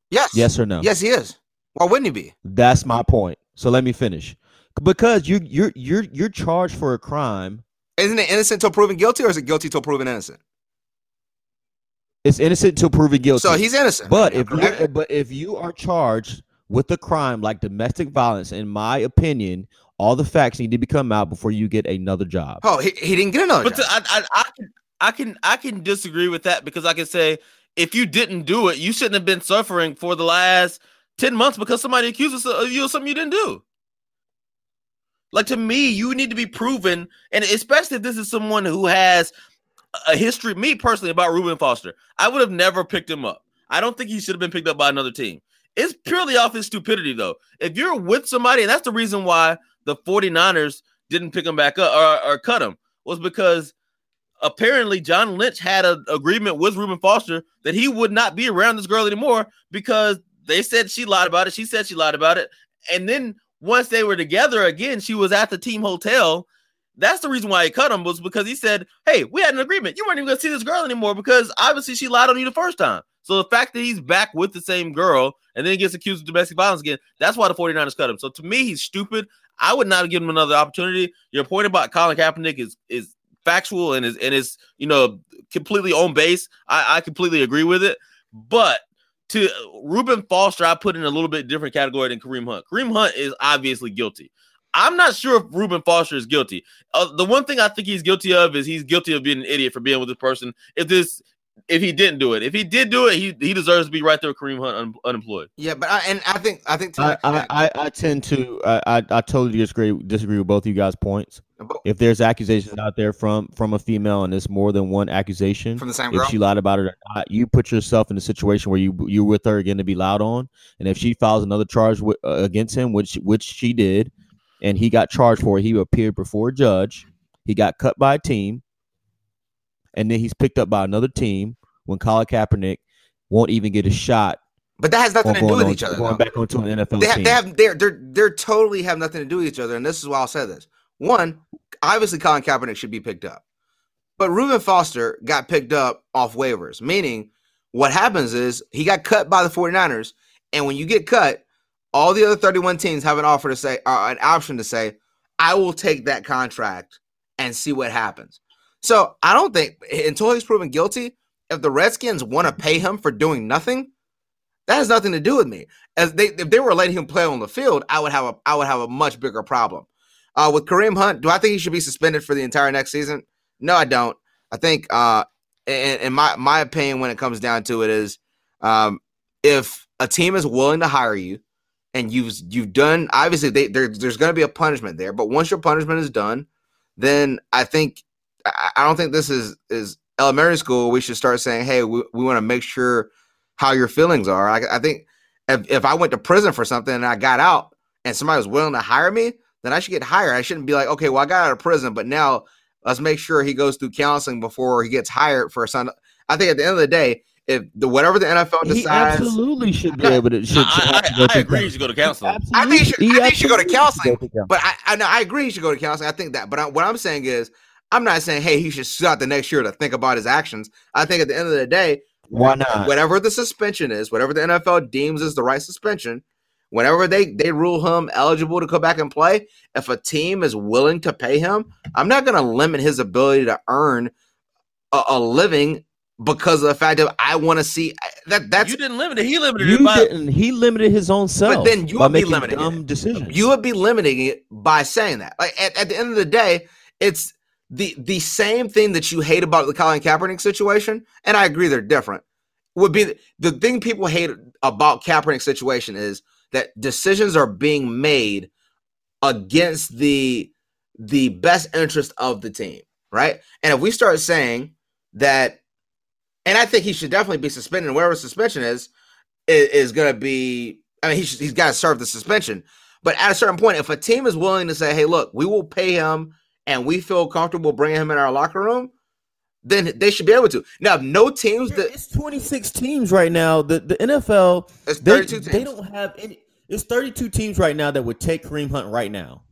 yes, Yes or no? yes, he is. Why wouldn't he be? That's my point. So let me finish. Because you you're you're you're charged for a crime. Isn't it innocent till proven guilty, or is it guilty till proven innocent? It's innocent till proven guilty. So he's innocent. But if you but if you are charged with a crime like domestic violence, in my opinion, all the facts need to be come out before you get another job. oh, he, he didn't get another. But job. to, I, I, I can, I can, I can disagree with that because I can say if you didn't do it, you shouldn't have been suffering for the last ten months because somebody accuses you of something you didn't do. Like to me, you need to be proven, and especially if this is someone who has a history. Me personally, about Reuben Foster, I would have never picked him up. I don't think he should have been picked up by another team. It's purely off his stupidity, though. If you're with somebody, and that's the reason why the 49ers didn't pick him back up or, or cut him, was because apparently John Lynch had an agreement with Reuben Foster that he would not be around this girl anymore because they said she lied about it. She said she lied about it. And then once they were together again, she was at the team hotel. That's the reason why he cut him was because he said, Hey, we had an agreement. You weren't even gonna see this girl anymore because obviously she lied on you the first time. So the fact that he's back with the same girl and then he gets accused of domestic violence again, that's why the 49ers cut him. So to me, he's stupid. I would not give him another opportunity. Your point about Colin Kaepernick is is factual and is and is you know completely on base, I, I completely agree with it. But to Reuben Foster, I put in a little bit different category than Kareem Hunt. Kareem Hunt is obviously guilty. I'm not sure if Reuben Foster is guilty. Uh, the one thing I think he's guilty of is he's guilty of being an idiot for being with this person. If this, if he didn't do it, if he did do it, he he deserves to be right there with Kareem Hunt un, unemployed. Yeah, but I, and I think I think I, I, I, I tend to I, I, I totally disagree disagree with both of you guys' points. If there's accusations out there from from a female and it's more than one accusation from the same if she lied about it or not, you put yourself in a situation where you you're with her again to be loud on, and if she files another charge w- uh, against him, which which she did, and he got charged for it, he appeared before a judge, he got cut by a team, and then he's picked up by another team when Colin Kaepernick won't even get a shot but that has nothing to do with on- each other. going though. back onto an NFL they have, team. they have they're they're they're totally have nothing to do with each other, and this is why I'll say this. One, obviously Colin Kaepernick should be picked up. But Reuben Foster got picked up off waivers, meaning what happens is he got cut by the 49ers, and when you get cut, all the other 31 teams have an offer to say uh, an option to say, I will take that contract and see what happens. So I don't think until he's proven guilty, if the Redskins want to pay him for doing nothing, that has nothing to do with me. As they if they were letting him play on the field, I would have a I would have a much bigger problem. Uh, with Kareem Hunt, do I think he should be suspended for the entire next season? No, I don't. I think, uh, in, in my my opinion, when it comes down to it, is um, if a team is willing to hire you and you've you've done obviously they, there, there's going to be a punishment there, but once your punishment is done, then I think I, don't think this is is elementary school. We should start saying, hey, we, we want to make sure how your feelings are. I, I think if, if I went to prison for something and I got out and somebody was willing to hire me, then I should get hired. I shouldn't be like, okay, well, I got out of prison, but now let's make sure he goes through counseling before he gets hired for a some. I think at the end of the day, if the whatever the NFL decides, he decides, absolutely should be able to. Should, should have to I, go I, I agree. You should go to counseling. I think he should- I think he should go to counseling. go to counseling. But I, I know I agree he should go to counseling. I think that. But I, what I'm saying is, I'm not saying hey he should start the next year to think about his actions. I think at the end of the day, Why not? whatever the suspension is, whatever the NFL deems is the right suspension, whenever they they rule him eligible to come back and play, if a team is willing to pay him, I'm not going to limit his ability to earn a, a living because of the fact that I want to see that. That's you didn't limit it. He limited You it by didn't. He limited his own self. But then you by would be making limiting dumb it. decisions. you would be limiting it by saying that. Like at, at the end of the day, it's the the same thing that you hate about the Colin Kaepernick situation, and I agree they're different. Would be the, the thing people hate about Kaepernick situation is that decisions are being made against the the best interest of the team, right? And if we start saying that, and I think he should definitely be suspended, and whatever suspension is, is, is going to be. I mean, he should, he's got to serve the suspension. But at a certain point, if a team is willing to say, "Hey, look, we will pay him, and we feel comfortable bringing him in our locker room," then they should be able to. Now, no teams that it's 26 teams right now. The the NFL it's they, 32 teams. they don't have any. It's 32 teams right now that would take Kareem Hunt right now.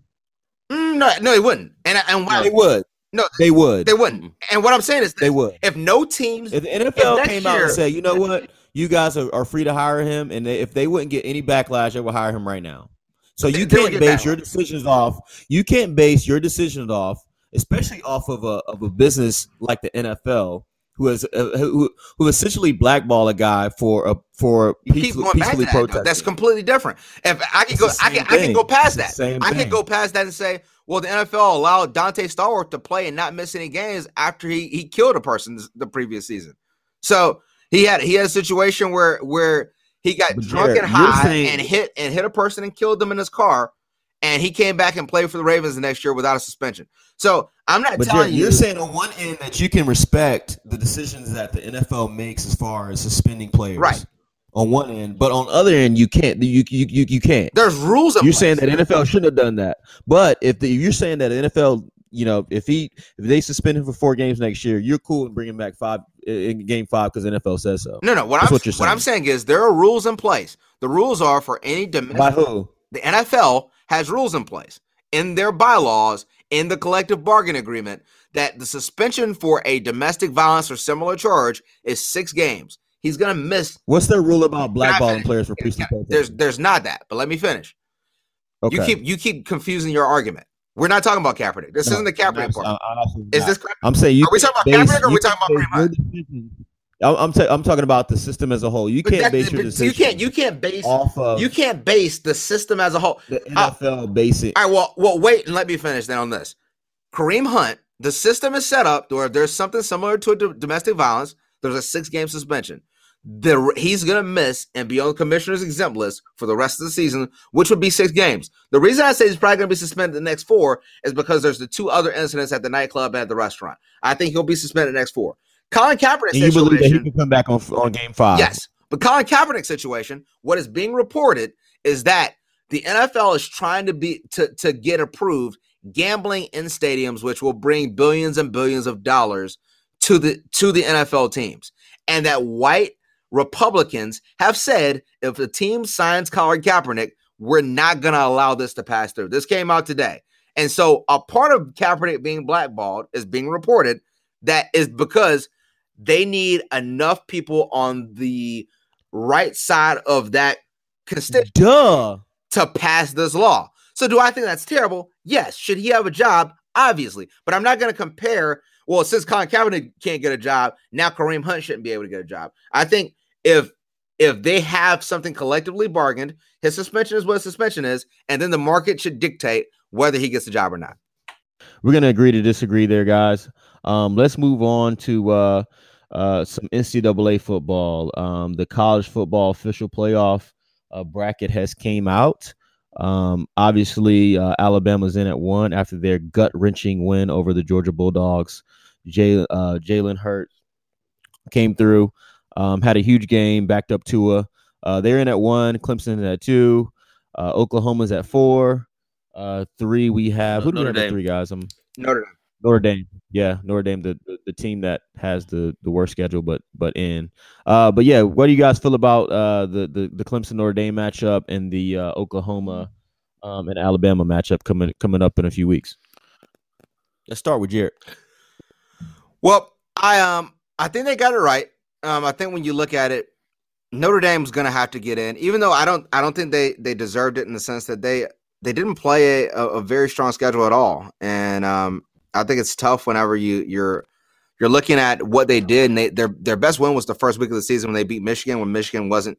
Mm, no, no, they wouldn't. And and why They would. No, They would. they wouldn't. And what I'm saying is, They would. if no teams, If the NFL next came out and said, you know what, you guys are, are free to hire him, and they, if they wouldn't get any backlash, they would hire him right now. So They- you can't base your decisions off. You can't base your decisions off, especially off of a of a business like the NFL, who has uh, who who essentially blackball a guy for a for you keep peacefully, going back to that. protesting. That's completely different. If I can It's go, I can, same I can go past It's that. same I can go past that and say, well, the NFL allowed Donté Stallworth to play and not miss any games after he he killed a person the previous season. So he had he had a situation where where he got But drunk Jared, and high saying- and hit and hit a person and killed them in his car, and he came back and played for the Ravens the next year without a suspension. So I'm not telling Jared, you. you're saying on one end that you can respect the decisions that the NFL makes as far as suspending players, Right. On one end, but on the other end, you can't. You you you, you can't. there's rules. You're place. saying that NFL shouldn't have done that. But if the, you're saying that NFL, you know, if he if they suspend him for four games next year, you're cool in bringing back five in game five because NFL says so. No, no. What That's I'm what what I'm saying is there are rules in place. The rules are for any domestic. By who? The NFL has rules in place in their bylaws in the collective bargain agreement that the suspension for a domestic violence or similar charge is six games. He's gonna miss. What's their rule about blackballing players for peaceful There's there's not that. But let me finish. Okay. You keep you keep confusing your argument. We're not talking about Kaepernick. This No, isn't the Kaepernick I'm part. I'm Is this? I'm saying you. Are we talking about can't Kaepernick or are we talking about base I'm I'm, ta- I'm talking about the system as a whole. You But can't that- base your decision. you can't. You can't base. off of You can't base the system as a whole. the uh, NFL basic. All right. Well, well, wait and let me finish then on this. Kareem Hunt. The system is set up where there's something similar to a do- domestic violence. There's a six game suspension. The he's gonna miss and be on the commissioner's exempt list for the rest of the season, which would be six games. The reason I say he's probably gonna be suspended the next four is because there's the two other incidents at the nightclub and at the restaurant. I think he'll be suspended the next four. Colin Kaepernick and you believe that he can come back on on game five? Yes. But Colin Kaepernick situation, what is being reported is that the NFL is trying to be to, to get approved gambling in stadiums, which will bring billions and billions of dollars to the to the NFL teams. And that white Republicans have said if the team signs Colin Kaepernick, we're not gonna allow this to pass through. This came out today. And so a part of Kaepernick being blackballed is being reported that is because they need enough people on the right side of that constituency Duh. to pass this law. So do I think that's terrible? Yes. Should he have a job? Obviously. But I'm not going to compare. Well, since Colin Kaepernick can't get a job, now Kareem Hunt shouldn't be able to get a job. I think if if they have something collectively bargained, his suspension is what a suspension is, and then the market should dictate whether he gets the job or not. We're gonna agree to disagree there, guys. Um, let's move on to uh, uh, some NCAA football. Um, the college football official playoff uh, bracket has came out. Um, obviously, uh, Alabama's in at one after their gut wrenching win over the Georgia Bulldogs. Uh, Jalen Hurts came through, um, had a huge game, backed up Tua. Uh, they're in at one. Clemson at two. Uh, Oklahoma's at four. Uh, three we have. Who do we Notre have Dame. three guys? Um, Notre Dame. Notre Dame. Yeah, Notre Dame, the, the, the team that has the, the worst schedule, but but in. Uh, but yeah, what do you guys feel about uh the the, the Clemson Notre Dame matchup and the uh, Oklahoma um and Alabama matchup coming coming up in a few weeks? Let's start with Jared. Well, I um I think they got it right. Um, I think when you look at it, Notre Dame's going to have to get in, even though I don't I don't think they they deserved it in the sense that they they didn't play a, a, very strong schedule at all, and um, I think it's tough whenever you you're you're looking at what they did, and they their their best win was the first week of the season when they beat Michigan, when Michigan wasn't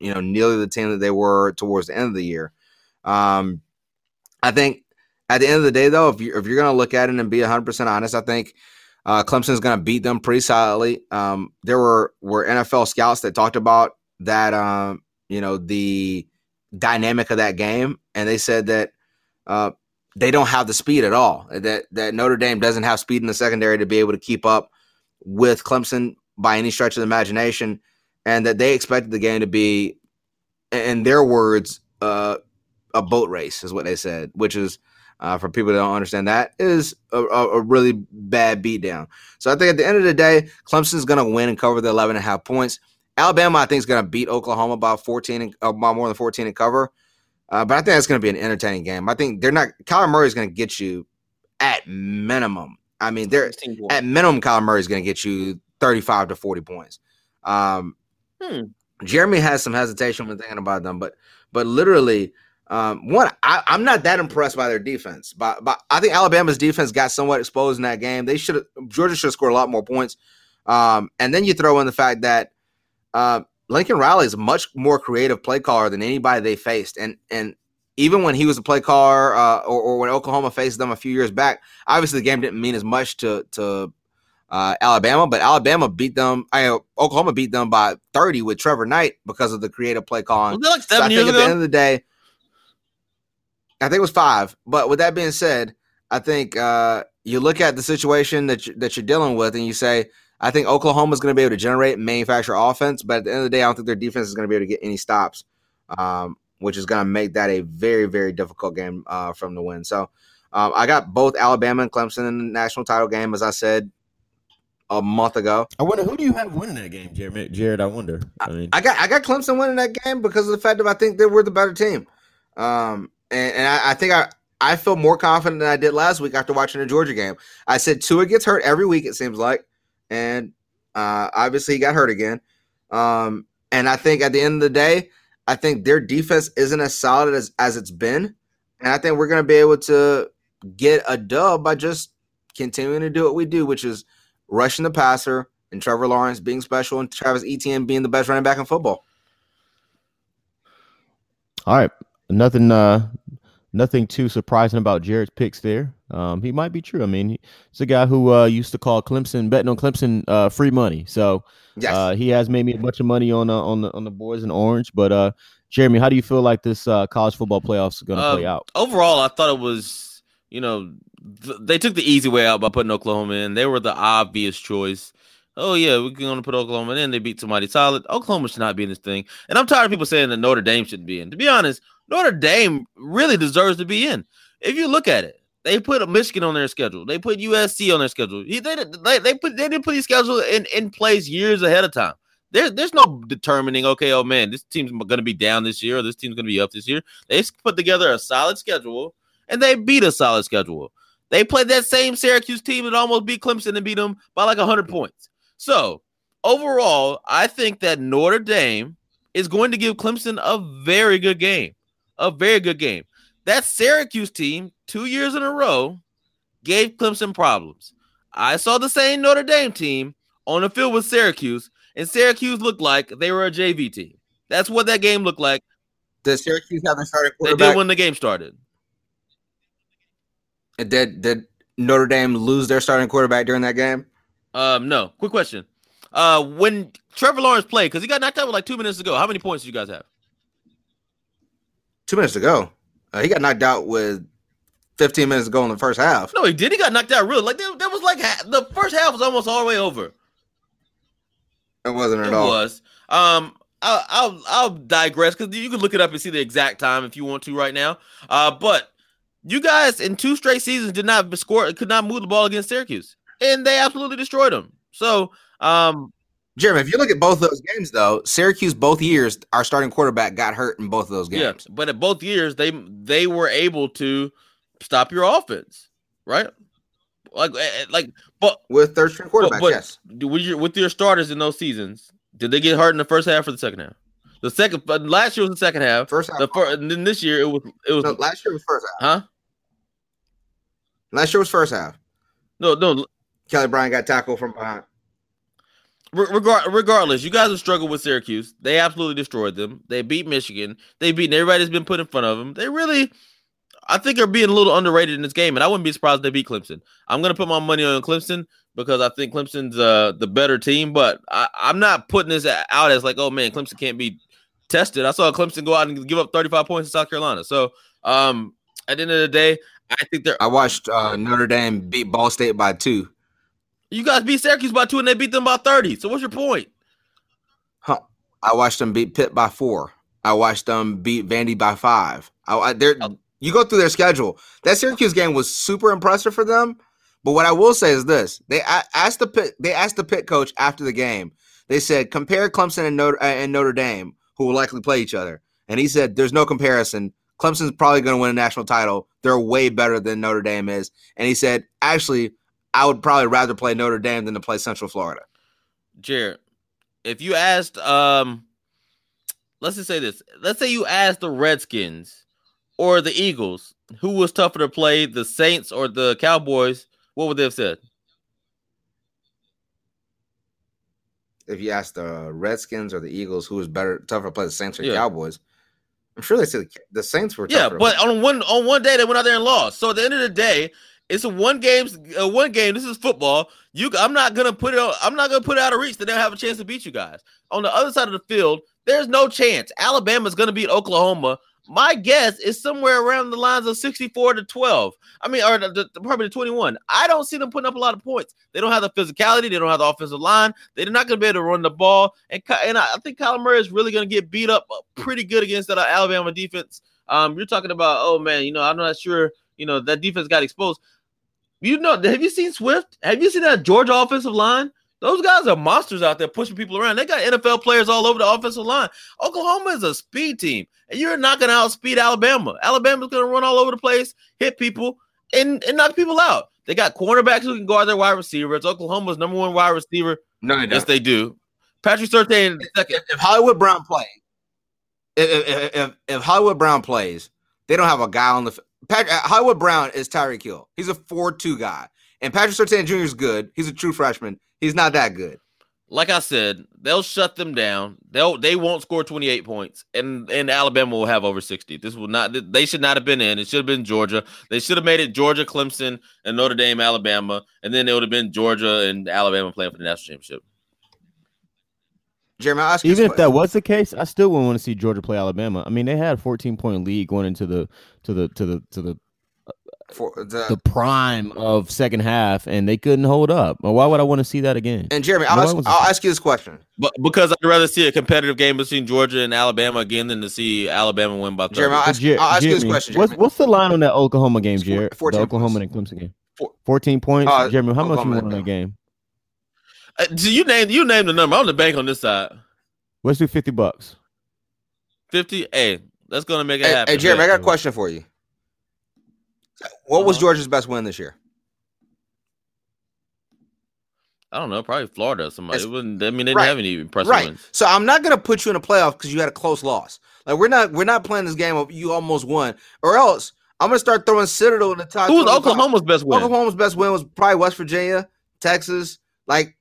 you know nearly the team that they were towards the end of the year. Um, I think at the end of the day, though, if you if you're going to look at it and be 100 percent honest, I think uh, Clemson's going to beat them pretty solidly. Um, there were were NFL scouts that talked about that. Um, you know the dynamic of that game, and they said that uh, they don't have the speed at all. That that Notre Dame doesn't have speed in the secondary to be able to keep up with Clemson by any stretch of the imagination, and that they expected the game to be, in their words, uh, a boat race, is what they said, which is uh, for people that don't understand that is a, a, really bad beatdown. So I think at the end of the day, Clemson's going to win and cover the 11 and a half points. Alabama, I think, is going to beat Oklahoma by 14 and uh, by more than 14 and cover. Uh, but I think that's going to be an entertaining game. I think they're not. Kyler Murray is going to get you at minimum. I mean, they're at minimum. Kyler Murray is going to get you 35 to 40 points. Um, Hmm. Jeremy has some hesitation when thinking about them, but but literally, um, one, I, I'm not that impressed by their defense. But, but I think Alabama's defense got somewhat exposed in that game. They should Georgia should have scored a lot more points. Um, and then you throw in the fact that uh, Lincoln Riley is a much more creative play caller than anybody they faced. And and even when he was a play caller, uh, or, or when Oklahoma faced them a few years back, obviously the game didn't mean as much to to uh, Alabama, but Alabama beat them. I Oklahoma beat them by 30 with Trevor Knight because of the creative play calling. Like So I think at the end of the day, I think it was five. But with that being said, I think uh, you look at the situation that you, that you're dealing with, and you say, I think Oklahoma's going to be able to generate manufacture offense, but at the end of the day, I don't think their defense is going to be able to get any stops, um, which is going to make that a very very difficult game uh, from the win. So um, I got both Alabama and Clemson in the national title game, as I said a month ago. I wonder who do you have winning that game, Jared? Jared, I wonder. I mean, I got I got Clemson winning that game because of the fact that I think that we're the better team. Um, and, and I, I think I I feel more confident than I did last week after watching the Georgia game. I said Tua gets hurt every week. It seems like, and uh, obviously he got hurt again. Um, and I think at the end of the day, I think their defense isn't as solid as as it's been, and I think we're going to be able to get a dub by just continuing to do what we do, which is rushing the passer and Trevor Lawrence being special and Travis Etienne being the best running back in football. All right, nothing, uh, nothing too surprising about Jared's picks there. Um, he might be true. I mean, he's a guy who uh, used to call Clemson betting on Clemson uh, free money. So Yes. uh, he has made me a bunch of money on uh, on the on the boys in orange. But uh, Jeremy, how do you feel like this uh, college football playoffs are going to Um, play out? Overall, I thought it was, you know, th- they took the easy way out by putting Oklahoma in. They were the obvious choice. Oh yeah, we're going to put Oklahoma in. They beat somebody solid. Oklahoma should not be in this thing. And I'm tired of people saying that Notre Dame shouldn't be in. To be honest, Notre Dame really deserves to be in. If you look at it, they put Michigan on their schedule. They put USC on their schedule. They, they, they put they didn't put these schedule in, in place years ahead of time. There's there's no determining. Okay, oh man, this team's going to be down this year, or this team's going to be up this year. They put together a solid schedule, and they beat a solid schedule. They played that same Syracuse team that almost beat Clemson and beat them by like hundred points. So overall, I think that Notre Dame is going to give Clemson a very good game, a very good game. That Syracuse team, two years in a row, gave Clemson problems. I saw the same Notre Dame team on the field with Syracuse, and Syracuse looked like they were a JV team. That's what that game looked like. Does Syracuse have their starting They did when the game started. Did did Notre Dame lose their starting quarterback during that game? Um, no. Quick question. Uh, when Trevor Lawrence played, because he got knocked out with like two minutes ago, how many points did you guys have? Two minutes to go. Uh, he got knocked out with 15 minutes to go in the first half. No, he did. He got knocked out really. Like that, that was like ha- the first half was almost all the way over. It wasn't at It all. It was. Um, I'll I'll, I'll digress because you can look it up and see the exact time if you want to right now. Uh, but you guys in two straight seasons did not score, could not move the ball against Syracuse, and they absolutely destroyed them. So, um, Jeremy, if you look at both those games, though, Syracuse both years, our starting quarterback got hurt in both of those yeah. games. But at both years, they they were able to stop your offense, right? Like eh, eh, like, but With third string quarterback, but- yes. with your with your starters in those seasons, did they get hurt in the first half or the second half? The second, but last year was the second half. First half. The first, and then this year it was it was no, last year was first half. huh? Last year was first half. No, no. Kelly Bryant got tackled from behind. Re- regard, regardless, you guys have struggled with Syracuse. They absolutely destroyed them. They beat Michigan. They beat everybody that's been put in front of them. They really, I think, are being a little underrated in this game, and I wouldn't be surprised if they beat Clemson. I'm going to put my money on Clemson because I think Clemson's uh, the better team, but I, I'm not putting this out as like, oh man, Clemson can't be tested. I saw Clemson go out and give up 35 points to South Carolina. So, um, at the end of the day, I think they're. I watched uh, Notre Dame beat Ball State by two. You guys beat Syracuse by two, and they beat them by 30. So, what's your point? Huh. I watched them beat Pitt by four. I watched them beat Vandy by five. I, I, they're- Oh. you go through their schedule. That Syracuse game was super impressive for them. But what I will say is this: they asked the Pitt, they asked the Pitt coach after the game. They said compare Clemson and Notre, uh, and Notre Dame, who will likely play each other. And he said there's no comparison. Clemson's probably going to win a national title. They're way better than Notre Dame is. And he said, actually, I would probably rather play Notre Dame than to play Central Florida. Jared, if you asked, um, let's just say this. Let's say you asked the Redskins or the Eagles who was tougher to play, the Saints or the Cowboys. What would they have said? if you asked the Redskins or the Eagles who was better, tougher to play the Saints or Yeah. Cowboys, I'm sure they said the Saints were. Yeah, but on one on one day they went out there and lost. So at the end of the day, it's a one game. Uh, one game. This is football. You, I'm not gonna put it. I'm not gonna put it out of reach that they'll have a chance to beat you guys. On the other side of the field, there's no chance. Alabama's gonna beat Oklahoma. My guess is somewhere around the lines of 64 to 12. I mean, or the, the, probably the 21. I don't see them putting up a lot of points. They don't have the physicality. They don't have the offensive line. They're not going to be able to run the ball. And and I think Kyler Murray is really going to get beat up pretty good against that Alabama defense. Um, you're talking about, oh man, you know, I'm not sure. You know, that defense got exposed. You know, have you seen Swift? Have you seen that Georgia offensive line? Those guys are monsters out there pushing people around. They got NFL players all over the offensive line. Oklahoma is a speed team, and you're not going to outspeed Alabama. Alabama's going to run all over the place, hit people, and, and knock people out. They got cornerbacks who can guard their wide receiver. It's Oklahoma's number one wide receiver. no, they Yes, don't. they do. Patrick second. If, if Hollywood Brown plays, if, if, if, if Hollywood Brown plays, they don't have a guy on the. Pat, uh, Hollywood Brown is Tyreek Hill. He's a four-two guy, and Patrick Surtain Jr. is good. He's a true freshman. He's not that good. Like I said, they'll shut them down. They'll they won't score 28 points, and and Alabama will have over 60. This will not. They should not have been in. It should have been Georgia. They should have made it Georgia, Clemson, and Notre Dame, Alabama, and then it would have been Georgia and Alabama playing for the national championship. Jeremy, I'll ask Even you if that was the case, I still wouldn't want to see Georgia play Alabama. I mean, they had a 14 point lead going into the to the to the to the for the, the prime of second half, and they couldn't hold up. Well, why would I want to see that again? and Jeremy, I'll, ask, I'll ask you this question. But because I'd rather see a competitive game between Georgia and Alabama again than to see Alabama win by 30. Jeremy, I'll ask, Jer- I'll ask you this question. What's what's the line on that Oklahoma game, It's four- Jared? 14 the Oklahoma points. and Clemson game. Four- 14 points. Uh, Jeremy, how much you want on no. that game? Uh, so you name you name the number. I'm the bank on this side. Let's do 50 bucks. 50. Hey, that's gonna make it Hey, happen. hey, Jeremy, I got a question for you. What was Uh-huh. Georgia's best win this year? I don't know, probably Florida. or Somebody. It's- It wasn't, I mean, they didn't Right. have any impressive Right. wins. So I'm not gonna put you in a playoff because you had a close loss. Like we're not we're not playing this game of you almost won, or else I'm gonna start throwing Citadel in the top. Who was 25. Oklahoma's best win? Oklahoma's best win was probably West Virginia, Texas. Like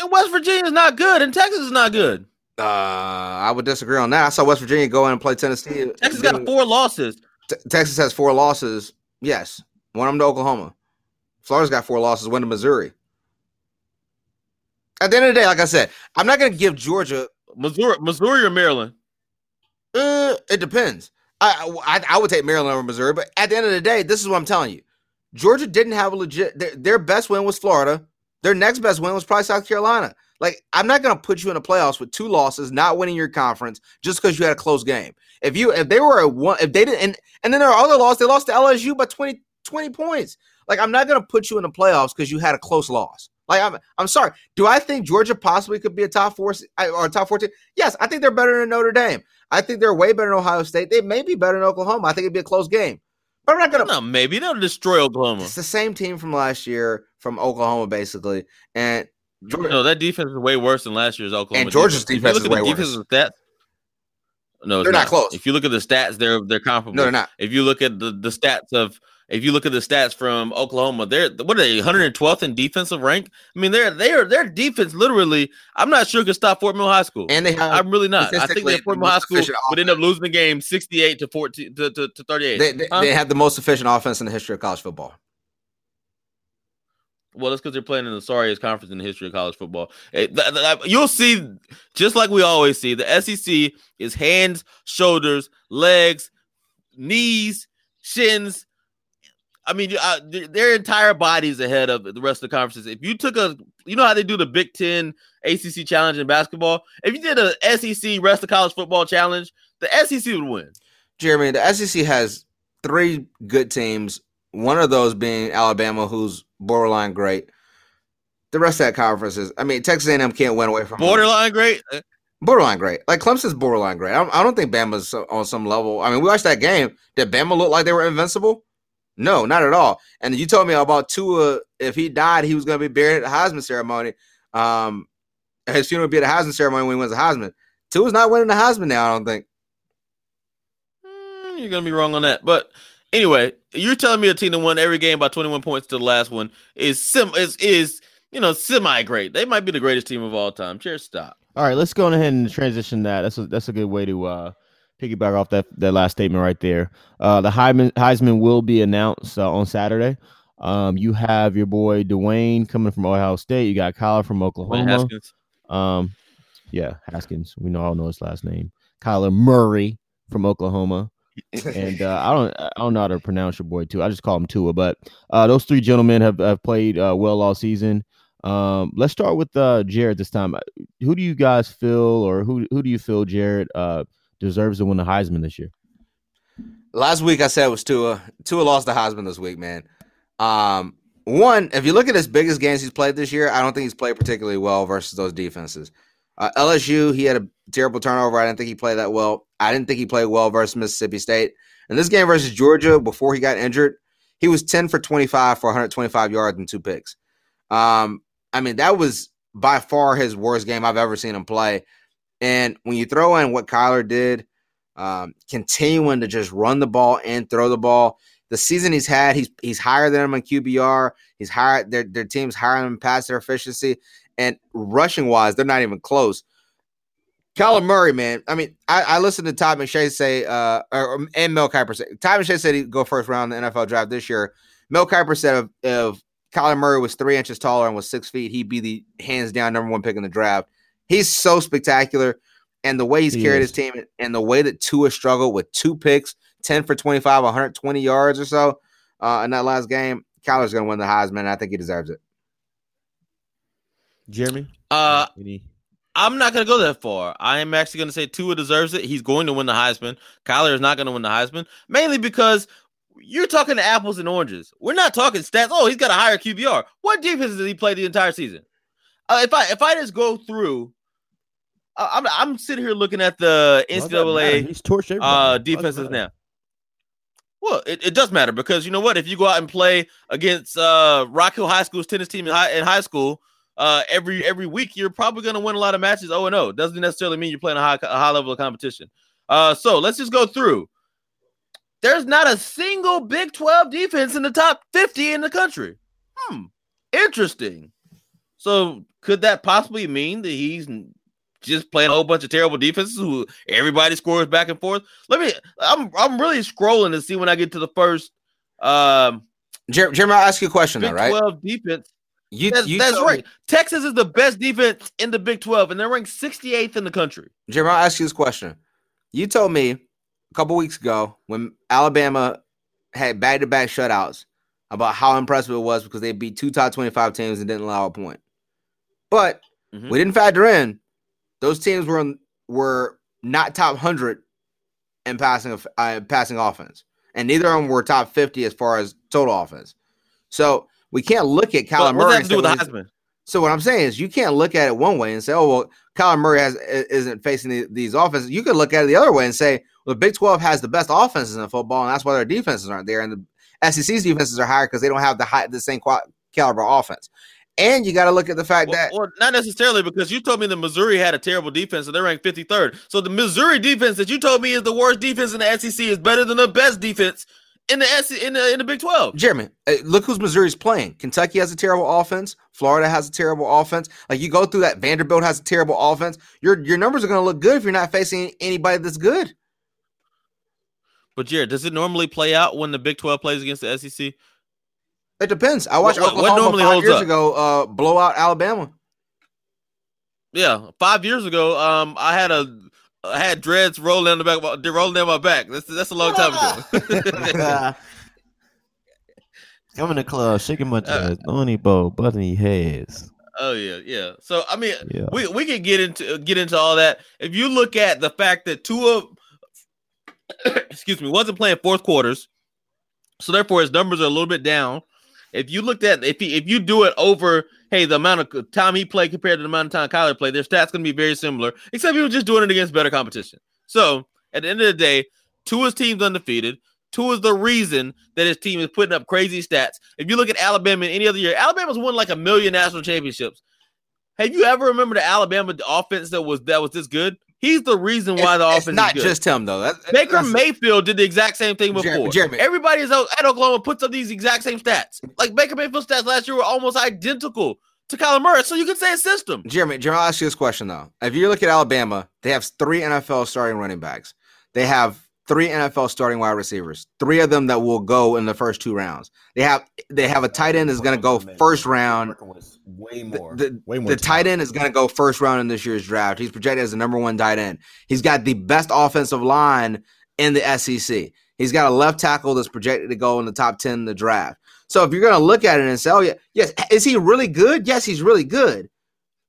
And West Virginia is not good, and Texas is not good. uh, I would disagree on that. I saw West Virginia go in and play Tennessee. Texas got four losses. Te- Texas has four losses. Yes, one of them to Oklahoma. Florida's got four losses. One to Missouri. At the end of the day, like I said, I'm not gonna give Georgia Missouri, Missouri or Maryland. Uh, it depends. I, I I would take Maryland over Missouri, but at the end of the day, this is what I'm telling you. Georgia didn't have a legit. Their, their best win was Florida. Their next best win was probably South Carolina. Like I'm not gonna put you in the playoffs with two losses, not winning your conference, just because you had a close game. If you if they were a one, if they didn't, and, and then there are other losses. They lost to LSU by 20, 20 points. Like I'm not gonna put you in the playoffs because you had a close loss. Like I'm I'm sorry. Do I think Georgia possibly could be a top four or a top four team? Yes, I think they're better than Notre Dame. I think they're way better than Ohio State. They may be better than Oklahoma. I think it'd be a close game. But I'm not gonna. No, maybe they'll destroy Oklahoma. It's the same team from last year from Oklahoma, basically, and Georgia. No, that defense is way worse than last year's Oklahoma. And Georgia's defense look is way stats. No, They're not close. If you look at the stats, they're they're comparable. No, they're not. If you look at the, the stats of if you look at the stats from Oklahoma, they're what are they 112th in defensive rank? I mean, they're they're their defense literally. I'm not sure could stop Fort Mill High School. And they have I'm really not. I think that Fort Mill High School would end up losing the game 68 to 14 to, to, to 38. they, they, Huh? they have the most efficient offense in the history of college football. Well, that's because they're playing in the sorriest conference in the history of college football. Eh, you'll see, just like we always see, the SEC is hands, shoulders, legs, knees, shins. I mean, uh, their entire bodies ahead of the rest of the conferences. If you took a, you know how they do the Big Ten ACC challenge in basketball. If you did a SEC rest of college football challenge, the SEC would win. Jeremy, the SEC has three good teams. One of those being Alabama, who's borderline great. The rest of that conference is, I mean, Texas A&M can't win away from them. Borderline great. Borderline great. Like Clemson's borderline great. I don't, I don't think Bama's on some level. I mean, we watched that game. Did Bama look like they were invincible? No, not at all. And you told me about Tua. If he died, he was going to be buried at the Heisman ceremony. Um, his funeral would be at the Heisman ceremony when he wins the Heisman. Tua's not winning the Heisman now. I don't think. Mm, You're gonna be wrong on that. But anyway, you're telling me a team that won every game by 21 points to the last one is sim is is you know semi great. They might be the greatest team of all time. Cheers, stop. All right, let's go on ahead and transition that. That's a that's a good way to uh piggyback off that that last statement right there. Uh the Heisman Heisman will be announced uh, on Saturday. Um you have your boy Dwayne coming from Ohio State. You got Kyler from Oklahoma. Um yeah, Haskins. We know all know his last name. Kyler Murray from Oklahoma. And uh, I don't I don't know how to pronounce your boy too. I just call him Tua. But uh, those three gentlemen have, have played uh, well all season. Um, let's start with uh, Jared this time. Who do you guys feel, or who who do you feel Jared uh, deserves to win the Heisman this year? Last week I said it was Tua. Tua lost the Heisman this week, man. Um, one, if you look at his biggest games he's played this year, I don't think he's played particularly well versus those defenses. Uh, LSU, he had a terrible turnover. I didn't think he played that well. I didn't think he played well versus Mississippi State. And this game versus Georgia, before he got injured, he was 10 for 25 for 125 yards and two picks. Um, I mean, that was by far his worst game I've ever seen him play. And when you throw in what Kyler did, um, continuing to just run the ball and throw the ball, the season he's had, he's he's higher than him in QBR. He's higher. Their their team's higher than passer efficiency and rushing wise, they're not even close. Kyler Murray, man. I mean, I, I listened to Todd McShay say, uh, or, and Mel Kiper say, Todd McShay said he'd go first round in the NFL draft this year. Mel Kiper said if, if Kyler Murray was three inches taller and was six feet, he'd be the hands down number one pick in the draft. He's so spectacular. And the way he's he carried is. his team and the way that Tua struggled with two picks, 10 for 25, 120 yards or so uh, in that last game, Kyler's going to win the Heisman. I think he deserves it. Jeremy? Uh, Any? I'm not going to go that far. I am actually going to say Tua deserves it. He's going to win the Heisman. Kyler is not going to win the Heisman, mainly because you're talking to apples and oranges. We're not talking stats. Oh, he's got a higher QBR. What defense did he play the entire season? Uh, if I if I just go through, uh, I'm I'm sitting here looking at the NCAA he's torched uh, defenses now. Well, it, it does matter because you know what? If you go out and play against uh, Rock Hill High School's tennis team in high, in high school, uh, every every week, you're probably going to win a lot of matches. Oh and oh, doesn't necessarily mean you're playing a high a high level of competition. Uh, so let's just go through. There's not a single Big 12 defense in the top 50 in the country. Hmm, interesting. So could that possibly mean that he's just playing a whole bunch of terrible defenses who everybody scores back and forth? Let me. I'm I'm really scrolling to see when I get to the first. Um, Jeremy, I'll ask you a question Big though, right? 12 defense. You, that's, you that's right. Me. Texas is the best defense in the Big 12, and they're ranked 68th in the country. Jim, I'll ask you this question. You told me a couple weeks ago when Alabama had back to back shutouts about how impressive it was because they beat two top 25 teams and didn't allow a point. But mm-hmm. we didn't factor in those teams were were not top 100 in passing uh, passing offense, and neither of them were top 50 as far as total offense. So we can't look at Kyler Murray. What to do with the Heisman? So what I'm saying is, you can't look at it one way and say, "Oh, well, Kyler Murray has isn't facing the, these offenses." You could look at it the other way and say, "Well, the Big 12 has the best offenses in football, and that's why their defenses aren't there, and the SEC's defenses are higher because they don't have the high, the same caliber offense." And you got to look at the fact well, that, or not necessarily, because you told me that Missouri had a terrible defense and they're ranked 53rd. So the Missouri defense that you told me is the worst defense in the SEC is better than the best defense in the S in the in the Big Twelve. Jeremy, look who's Missouri's playing. Kentucky has a terrible offense. Florida has a terrible offense. Like you go through that, Vanderbilt has a terrible offense. Your your numbers are going to look good if you're not facing anybody that's good. But Jared, does it normally play out when the Big Twelve plays against the SEC? It depends. I watched what, Oklahoma what normally five years up? ago uh, blow out Alabama. Yeah, five years ago, um, I had a I had dreads rolling down the back, rolling down my back. That's that's a long time ago. Come in the club, shaking my chest, uh, bow, button heads. Oh yeah, yeah. So I mean, yeah. we we can get into get into all that. If you look at the fact that two of, excuse me, wasn't playing fourth quarters, so therefore his numbers are a little bit down. If you looked at if he, if you do it over, hey, the amount of time he played compared to the amount of time Kyler played, their stats going to be very similar, except he was just doing it against better competition. So at the end of the day, Tua's team's undefeated. Tua is the reason that his team is putting up crazy stats. If you look at Alabama in any other year, Alabama's won like a million national championships. Have you ever remembered the Alabama offense that was that was this good? He's the reason why the it's offense. not just him though. That, Baker Mayfield did the exact same thing before. Jeremy, Jeremy. Everybody is at Oklahoma puts up these exact same stats. Like Baker Mayfield stats last year were almost identical to Kyler Murray. So you could say a system. Jeremy, Jeremy, I'll ask you this question though. If you look at Alabama, they have three NFL starting running backs. They have three NFL starting wide receivers. Three of them that will go in the first two rounds. They have they have a tight end that's going to go first round. Way more. The, the, way more the tight end is going to go first round in this year's draft. He's projected as the number one tight end. He's got the best offensive line in the SEC. He's got a left tackle that's projected to go in the top ten in the draft. So if you're going to look at it and say, "Oh yeah, yes, is he really good?" Yes, he's really good.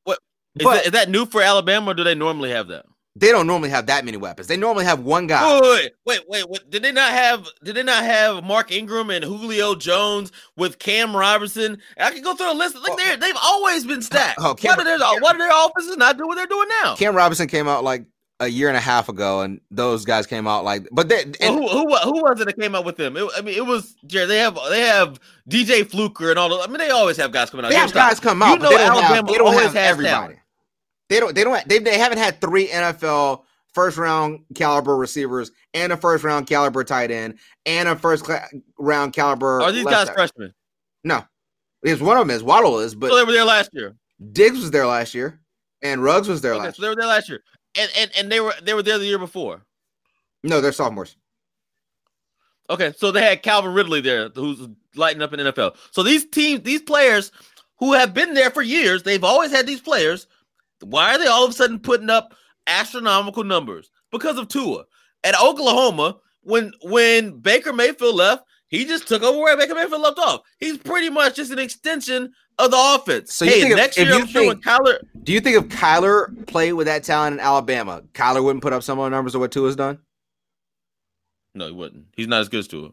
What is, but, that, is that new for Alabama? or Do they normally have that? They don't normally have that many weapons. They normally have one guy. Wait, wait, wait, wait, Did they not have? Did they not have Mark Ingram and Julio Jones with Cam Robinson? I can go through a list. Like oh. they they've always been stacked. Oh, Cam, why, do their, why do their offenses not do what they're doing now? Cam Robinson came out like a year and a half ago, and those guys came out like. But they and, well, who, who, who was it that came out with them? It, I mean, it was Jared. They have they have DJ Fluker and all. The, I mean, they always have guys coming out. They have guys come out. You know, Alabama have, they don't have everybody. Talent. They don't. They don't. They, they haven't had three NFL first round caliber receivers and a first round caliber tight end and a first cla- round caliber. Are these guys freshmen? No, because one of them is Waddle is, but So they were there last year. Diggs was there last year and Ruggs was there Okay, last. so they were there last year, and and and they were they were there the year before. No, they're sophomores. Okay, so they had Calvin Ridley there, who's lighting up in NFL. So these teams, these players who have been there for years, they've always had these players. Why are they all of a sudden putting up astronomical numbers? Because of Tua. At Oklahoma, when when Baker Mayfield left, he just took over where Baker Mayfield left off. He's pretty much just an extension of the offense. So you hey, think next if year you I'm sure think- Kyler Do you think if Kyler played with that talent in Alabama, Kyler wouldn't put up similar numbers to what Tua's done? No, he wouldn't. He's not as good as Tua.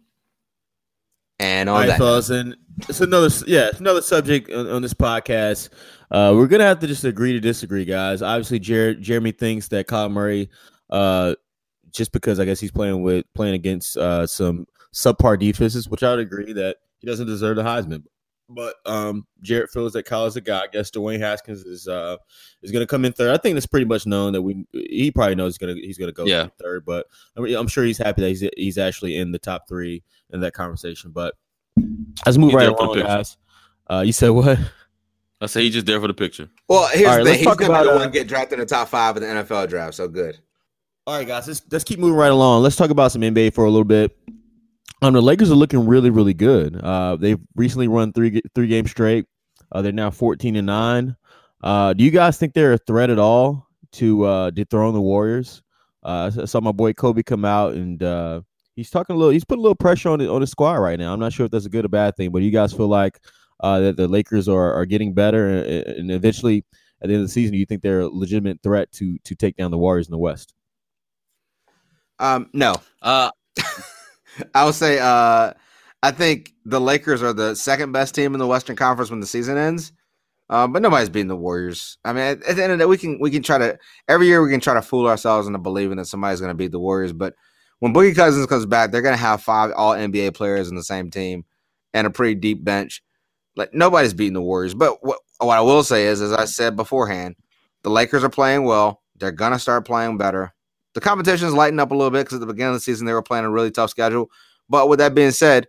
And All on right, that, fellas, and it's another yeah, it's another subject on, on this podcast. Uh, we're gonna have to just agree to disagree, guys. Obviously, Jer- Jeremy thinks that Kyler Murray, uh, just because I guess he's playing with playing against uh, some subpar defenses, which I would agree that he doesn't deserve the Heisman. But um, Jarrett feels that Kyler's a guy. I guess Dwayne Haskins is uh, is going to come in third. I think it's pretty much known that we he probably knows he's going to he's going to go Yeah. third. But I I'm sure he's happy that he's he's actually in the top three in that conversation. But let's move right along, guys. Uh, you said what? I say he's just there for the picture. well, here's All right, the thing: he's talk gonna about, the uh, one to get drafted in the top five of the NFL draft. So good. All right, guys, let's let's keep moving right along. Let's talk about some NBA for a little bit. Um, the Lakers are looking really, really good. Uh, they've recently run three three games straight. Uh, they're now fourteen and nine. Uh, do you guys think they're a threat at all to uh, dethrone the Warriors? Uh, I saw my boy Kobe come out and uh, he's talking a little. He's putting a little pressure on the, on the squad right now. I'm not sure if that's a good or bad thing, but you guys feel like uh, that the Lakers are, are getting better and, eventually at the end of the season, do you think they're a legitimate threat to to take down the Warriors in the West? Um, no, Uh, I would say uh, I think the Lakers are the second best team in the Western Conference when the season ends. Um, but nobody's beating the Warriors. I mean, at, at the end of the day, we can we can try to every year we can try to fool ourselves into believing that somebody's going to beat the Warriors. But when Boogie Cousins comes back, they're going to have five All NBA players in the same team and a pretty deep bench. Like nobody's beating the Warriors. But what what I will say is, as I said beforehand, the Lakers are playing well. They're to start playing better. The competition's lighting up a little bit because at the beginning of the season they were playing a really tough schedule. But with that being said,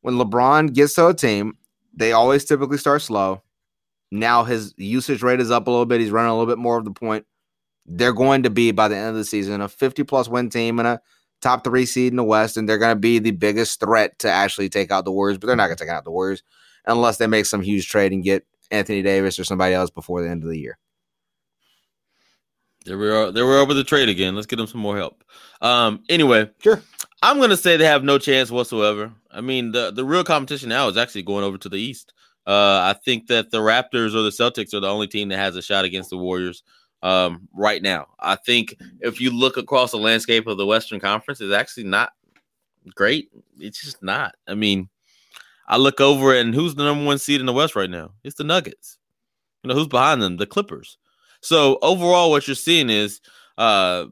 when LeBron gets to a team, they always typically start slow. Now his usage rate is up a little bit. He's running a little bit more of the point. They're going to be by the end of the season a 50 plus win team and a top three seed in the West, and they're going to be the biggest threat to actually take out the Warriors. But they're not going to take out the Warriors unless they make some huge trade and get Anthony Davis or somebody else before the end of the year. There we are. There we are with the trade again. Let's get them some more help. Um. Anyway, Sure. I'm gonna say they have no chance whatsoever. I mean, the the real competition now is actually going over to the East. Uh, I think that the Raptors or the Celtics are the only team that has a shot against the Warriors um, right now. I think if you look across the landscape of the Western Conference, it's actually not great. It's just not. I mean, I look over and who's the number one seed in the West right now? It's the Nuggets. You know who's behind them? The Clippers. So overall, what you're seeing is uh,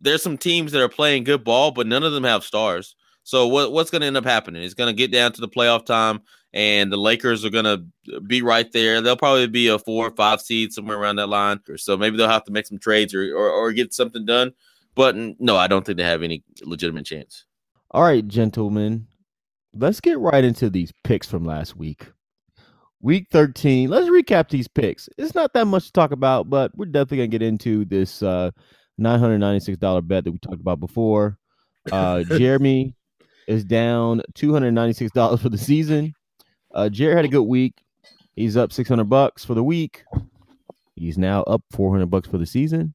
there's some teams that are playing good ball, but none of them have stars. So what, what's going to end up happening? It's going to get down to the playoff time, and the Lakers are going to be right there. They'll probably be a four or five seed somewhere around that line. So maybe they'll have to make some trades or, or, or get something done. But no, I don't think they have any legitimate chance. All right, gentlemen, let's get right into these picks from last week. Week 13. Let's recap these picks. It's not that much to talk about, but we're definitely going to get into this uh, $996 bet that we talked about before. Uh, Jeremy is down $296 for the season. Uh, Jared had a good week. He's up 600 bucks for the week. He's now up 400 bucks for the season.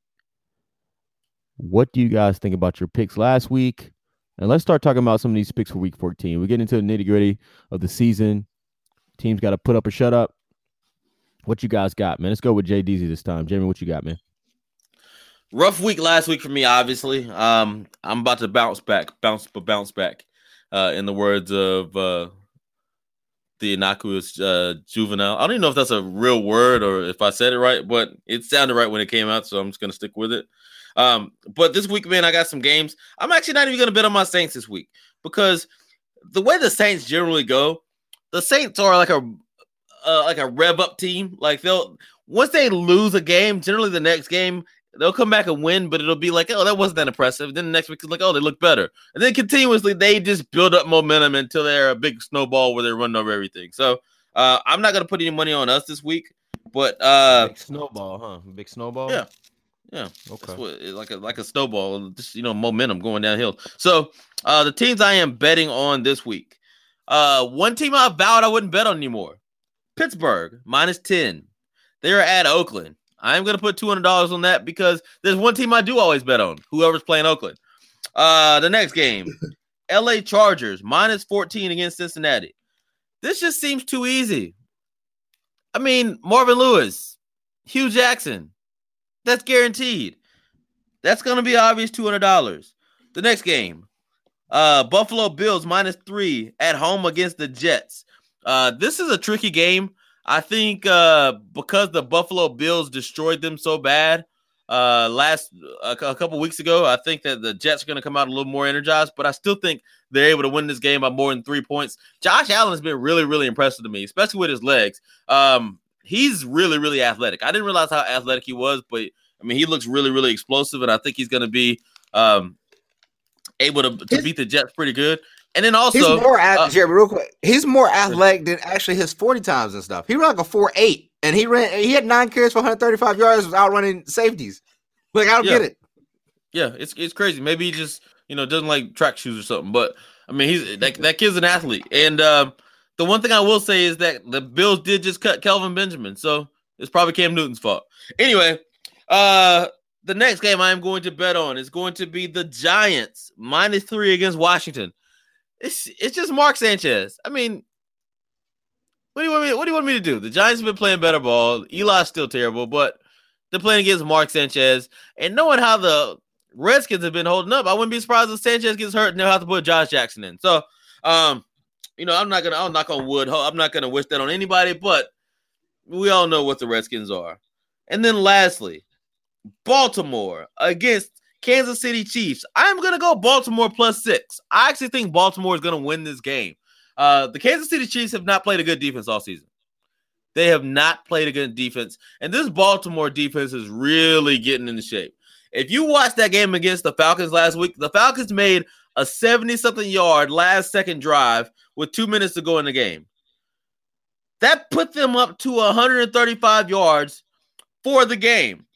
What do you guys think about your picks last week? And let's start talking about some of these picks for week 14. We get into the nitty gritty of the season. Teams got to put up or shut up. What you guys got, man? Let's go with Deasy this time. Jamie, what you got, man? Rough week last week for me, obviously. Um, I'm about to bounce back, bounce, but bounce back. Uh, in the words of uh, the innocuous uh, juvenile. I don't even know if that's a real word or if I said it right, but it sounded right when it came out, so I'm just gonna stick with it. Um, but this week, man, I got some games. I'm actually not even gonna bet on my Saints this week because the way the Saints generally go, the Saints are like a uh, like a rev up team. Like they'll once they lose a game, generally the next game they'll come back and win, but it'll be like, oh, that wasn't that impressive. Then the next week it's like, oh, they look better, and then continuously they just build up momentum until they're a big snowball where they're running over everything. So uh, I'm not gonna put any money on us this week, but uh, Big snowball, huh? Big snowball. Yeah. Yeah, Okay. what like a like a snowball, just you know, momentum going downhill. So uh the teams I am betting on this week. Uh one team I vowed I wouldn't bet on anymore. Pittsburgh minus 10. They're at Oakland. I'm gonna put two hundred dollars on that because there's one team I do always bet on, whoever's playing Oakland. Uh the next game, LA Chargers minus 14 against Cincinnati. This just seems too easy. I mean, Marvin Lewis, Hue Jackson, that's guaranteed. That's to be obvious $200. The next game, uh, Buffalo Bills minus three at home against the Jets. Uh, this is a tricky game. I think uh, because the Buffalo Bills destroyed them so bad uh, last a, a couple weeks ago, I think that the Jets are going to come out a little more energized. But I still think they're able to win this game by more than three points. Josh Allen has been really, really impressive to me, especially with his legs. Um, he's really, really athletic. I didn't realize how athletic he was, but I mean, he looks really, really explosive, and I think he's going to be um, able to, to He's- beat the Jets pretty good. And then also, He's more uh, Jeremy, real quick. He's more athletic than actually his 40 times and stuff. He ran like a 4-8 and he ran he had nine carries for 135 yards without running safeties. Like I don't Yeah. get it. yeah, it's it's crazy. Maybe he just you know doesn't like track shoes or something. But I mean, he's that, that kid's an athlete. And um, the one thing I will say is that the Bills did just cut Kelvin Benjamin, so it's probably Cam Newton's fault. Anyway, uh, the next game I am going to bet on is going to be the Giants minus three against Washington. It's it's just Mark Sanchez. I mean, what do you want me? What do you want me to do? The Giants have been playing better ball. Eli's still terrible, but they're playing against Mark Sanchez. And knowing how the Redskins have been holding up, I wouldn't be surprised if Sanchez gets hurt and they'll have to put Josh Jackson in. So, um, you know, I'm not gonna, I'll knock on wood. I'm not gonna wish that on anybody, but we all know what the Redskins are. And then lastly, Baltimore against Kansas City Chiefs. I'm gonna go Baltimore plus six. I actually think Baltimore is gonna win this game. Uh, the Kansas City Chiefs have not played a good defense all season. They have not played a good defense, and this Baltimore defense is really getting into shape. If you watched that game against the Falcons last week, the Falcons made a 70 something yard last second drive with two minutes to go in the game. That put them up to 135 yards for the game.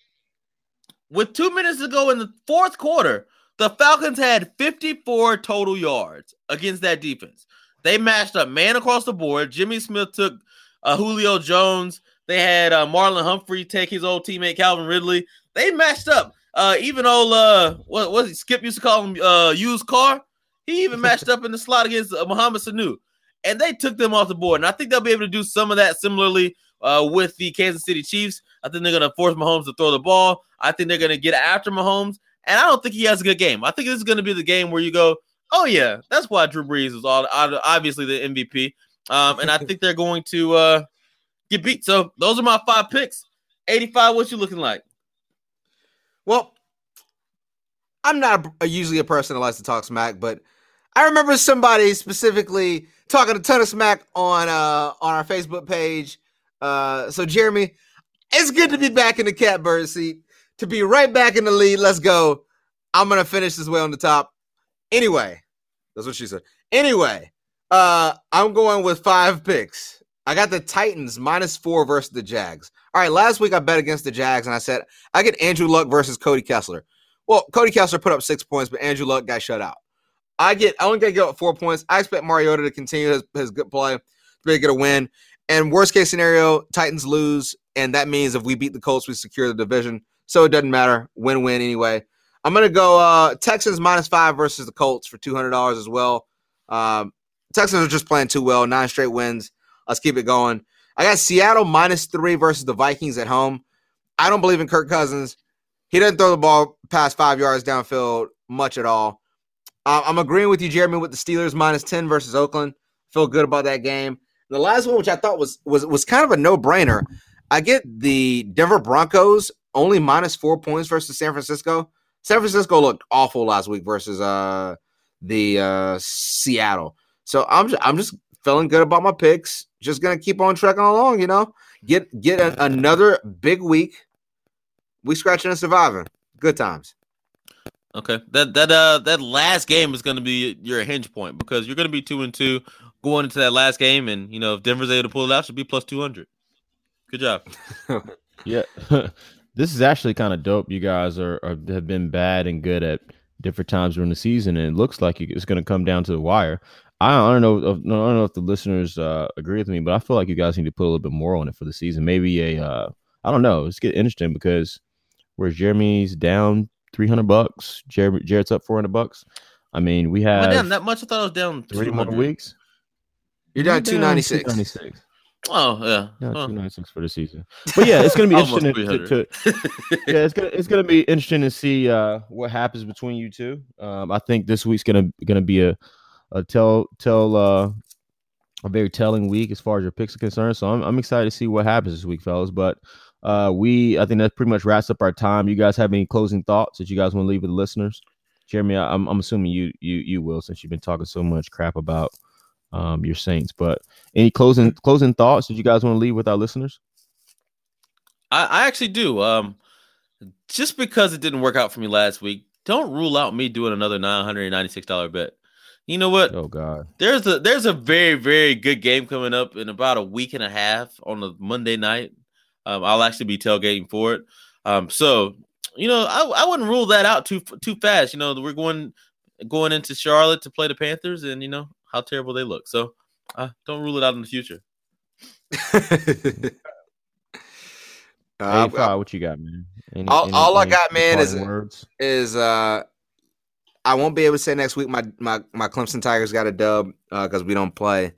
With two minutes to go in the fourth quarter, the Falcons had 54 total yards against that defense. They matched up man across the board. Jimmy Smith took uh, Julio Jones. They had uh, Marlon Humphrey take his old teammate Calvin Ridley. They matched up. Uh, even old uh, what was? Skip used to call him uh, used car. He even matched up in the slot against uh, Mohamed Sanu, and they took them off the board. And I think they'll be able to do some of that similarly uh, with the Kansas City Chiefs. I think they're going to force Mahomes to throw the ball. I think they're going to get after Mahomes, and I don't think he has a good game. I think this is going to be the game where you go, "Oh yeah, that's why Drew Brees is all obviously the MVP." Um, and I think they're going to uh, get beat. So those are my five picks. Eighty-five. What you looking like? Well, I'm not a, usually a person that likes to talk smack, but I remember somebody specifically talking a ton of smack on uh on our Facebook page. Uh so Jeremy, it's good to be back in the catbird seat, to be right back in the lead. Let's go. I'm gonna finish this way on the top. Anyway, that's what she said. Anyway, uh I'm going with five picks. I got the Titans minus four versus the Jags. All right, last week I bet against the Jags and I said I get Andrew Luck versus Cody Kessler. Well, Cody Kessler put up six points, but Andrew Luck got shut out. I get I only got to go up four points. I expect Mariota to continue his, his good play to be get a win. And worst case scenario, Titans lose, and that means if we beat the Colts, we secure the division. So it doesn't matter. Win win anyway. I'm gonna go uh Texans minus five versus the Colts for two hundred dollars as well. Um, Texans are just playing too well. Nine straight wins. Let's keep it going. I got Seattle minus three versus the Vikings at home. I don't believe in Kirk Cousins. He doesn't throw the ball past five yards downfield much at all. Uh, I'm agreeing with you, Jeremy, with the Steelers minus 10 versus Oakland. Feel good about that game. The last one, which I thought was was was kind of a no brainer, I get the Denver Broncos only minus four points versus San Francisco. San Francisco looked awful last week versus uh the uh Seattle. So I'm just, I'm just feeling good about my picks. Just gonna keep on trekking along, you know. Get get a, another big week we scratching and surviving. Good times. Okay, that that uh that last game is going to be your hinge point because you're going to be two and two going into that last game, and you know if Denver's able to pull it out, should be plus two hundred. Good job. yeah, this is actually kind of dope. You guys are, are have been bad and good at different times during the season, and it looks like it's going to come down to the wire. I don't know. I don't know if the listeners uh, agree with me, but I feel like you guys need to put a little bit more on it for the season. Maybe a, uh, I don't know. Let's get interesting because whereas Jeremy's down three hundred bucks, Jared, Jared's up four hundred bucks. I mean, we have down that much. I thought I was down three more weeks. You're down two ninety six. Oh yeah, yeah, two ninety six for the season. But yeah, it's gonna be interesting to, to, yeah, it's gonna it's gonna be interesting to see uh, what happens between you two. Um, I think this week's gonna gonna be a a tell tell uh, a very telling week as far as your picks are concerned. So I'm I'm excited to see what happens this week, fellas. But uh, we I think that pretty much wraps up our time. You guys have any closing thoughts that you guys want to leave with the listeners? Jeremy, I, I'm I'm assuming you you you will since you've been talking so much crap about um, your Saints. But any closing closing thoughts that you guys want to leave with our listeners? I, I actually do. Um, just because it didn't work out for me last week, don't rule out me doing another nine hundred and ninety six dollar bet. You know what? Oh God. There's a there's a very very good game coming up in about a week and a half on a Monday night. Um, I'll actually be tailgating for it. Um, so you know I, I wouldn't rule that out too too fast. You know we're going going into Charlotte to play the Panthers, and you know how terrible they look. So uh, don't rule it out in the future. uh, well, what you got, man? Any, all, any, all I got, man, is words? is uh, I won't be able to say next week. My my my Clemson Tigers got a dub because uh, we don't play.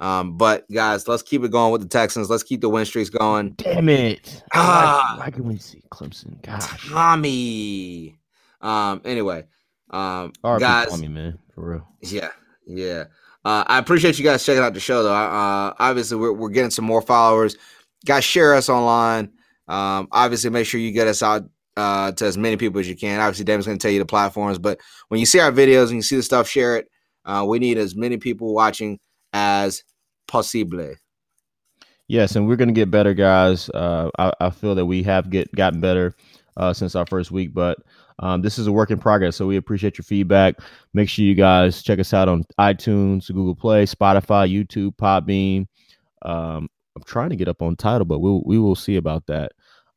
Um, but guys, let's keep it going with the Texans. Let's keep the win streaks going. Damn it! Ah, why, can we see Clemson? Gosh, Tommy. Um. Anyway, um, guys, Tommy, man, for real. Yeah, yeah. Uh, I appreciate you guys checking out the show, though. Uh, obviously, we're, we're getting some more followers. Guys, share us online. Um, obviously, make sure you get us out uh, to as many people as you can. Obviously, Damon's going to tell you the platforms, but when you see our videos and you see the stuff, share it. Uh, we need as many people watching as possible. Yes, and we're going to get better, guys. Uh, I, I, feel that we have get gotten better uh, since our first week, but um, this is a work in progress, so we appreciate your feedback. Make sure you guys check us out on iTunes, Google Play, Spotify, YouTube, Podbean. Um, I'm trying to get up on Tidal, but we'll we will see about that.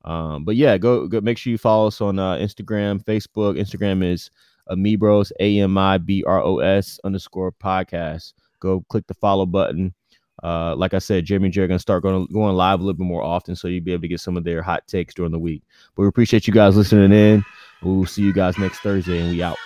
Um, but yeah, go go. Make sure you follow us on uh, Instagram, Facebook. Instagram is Amibros A M I B R O S underscore podcast. Go click the follow button. Uh, like I said, Jeremy and Jerry are gonna start going going live a little bit more often, so you'll be able to get some of their hot takes during the week. But we appreciate you guys listening in. We'll see you guys next Thursday, and we out.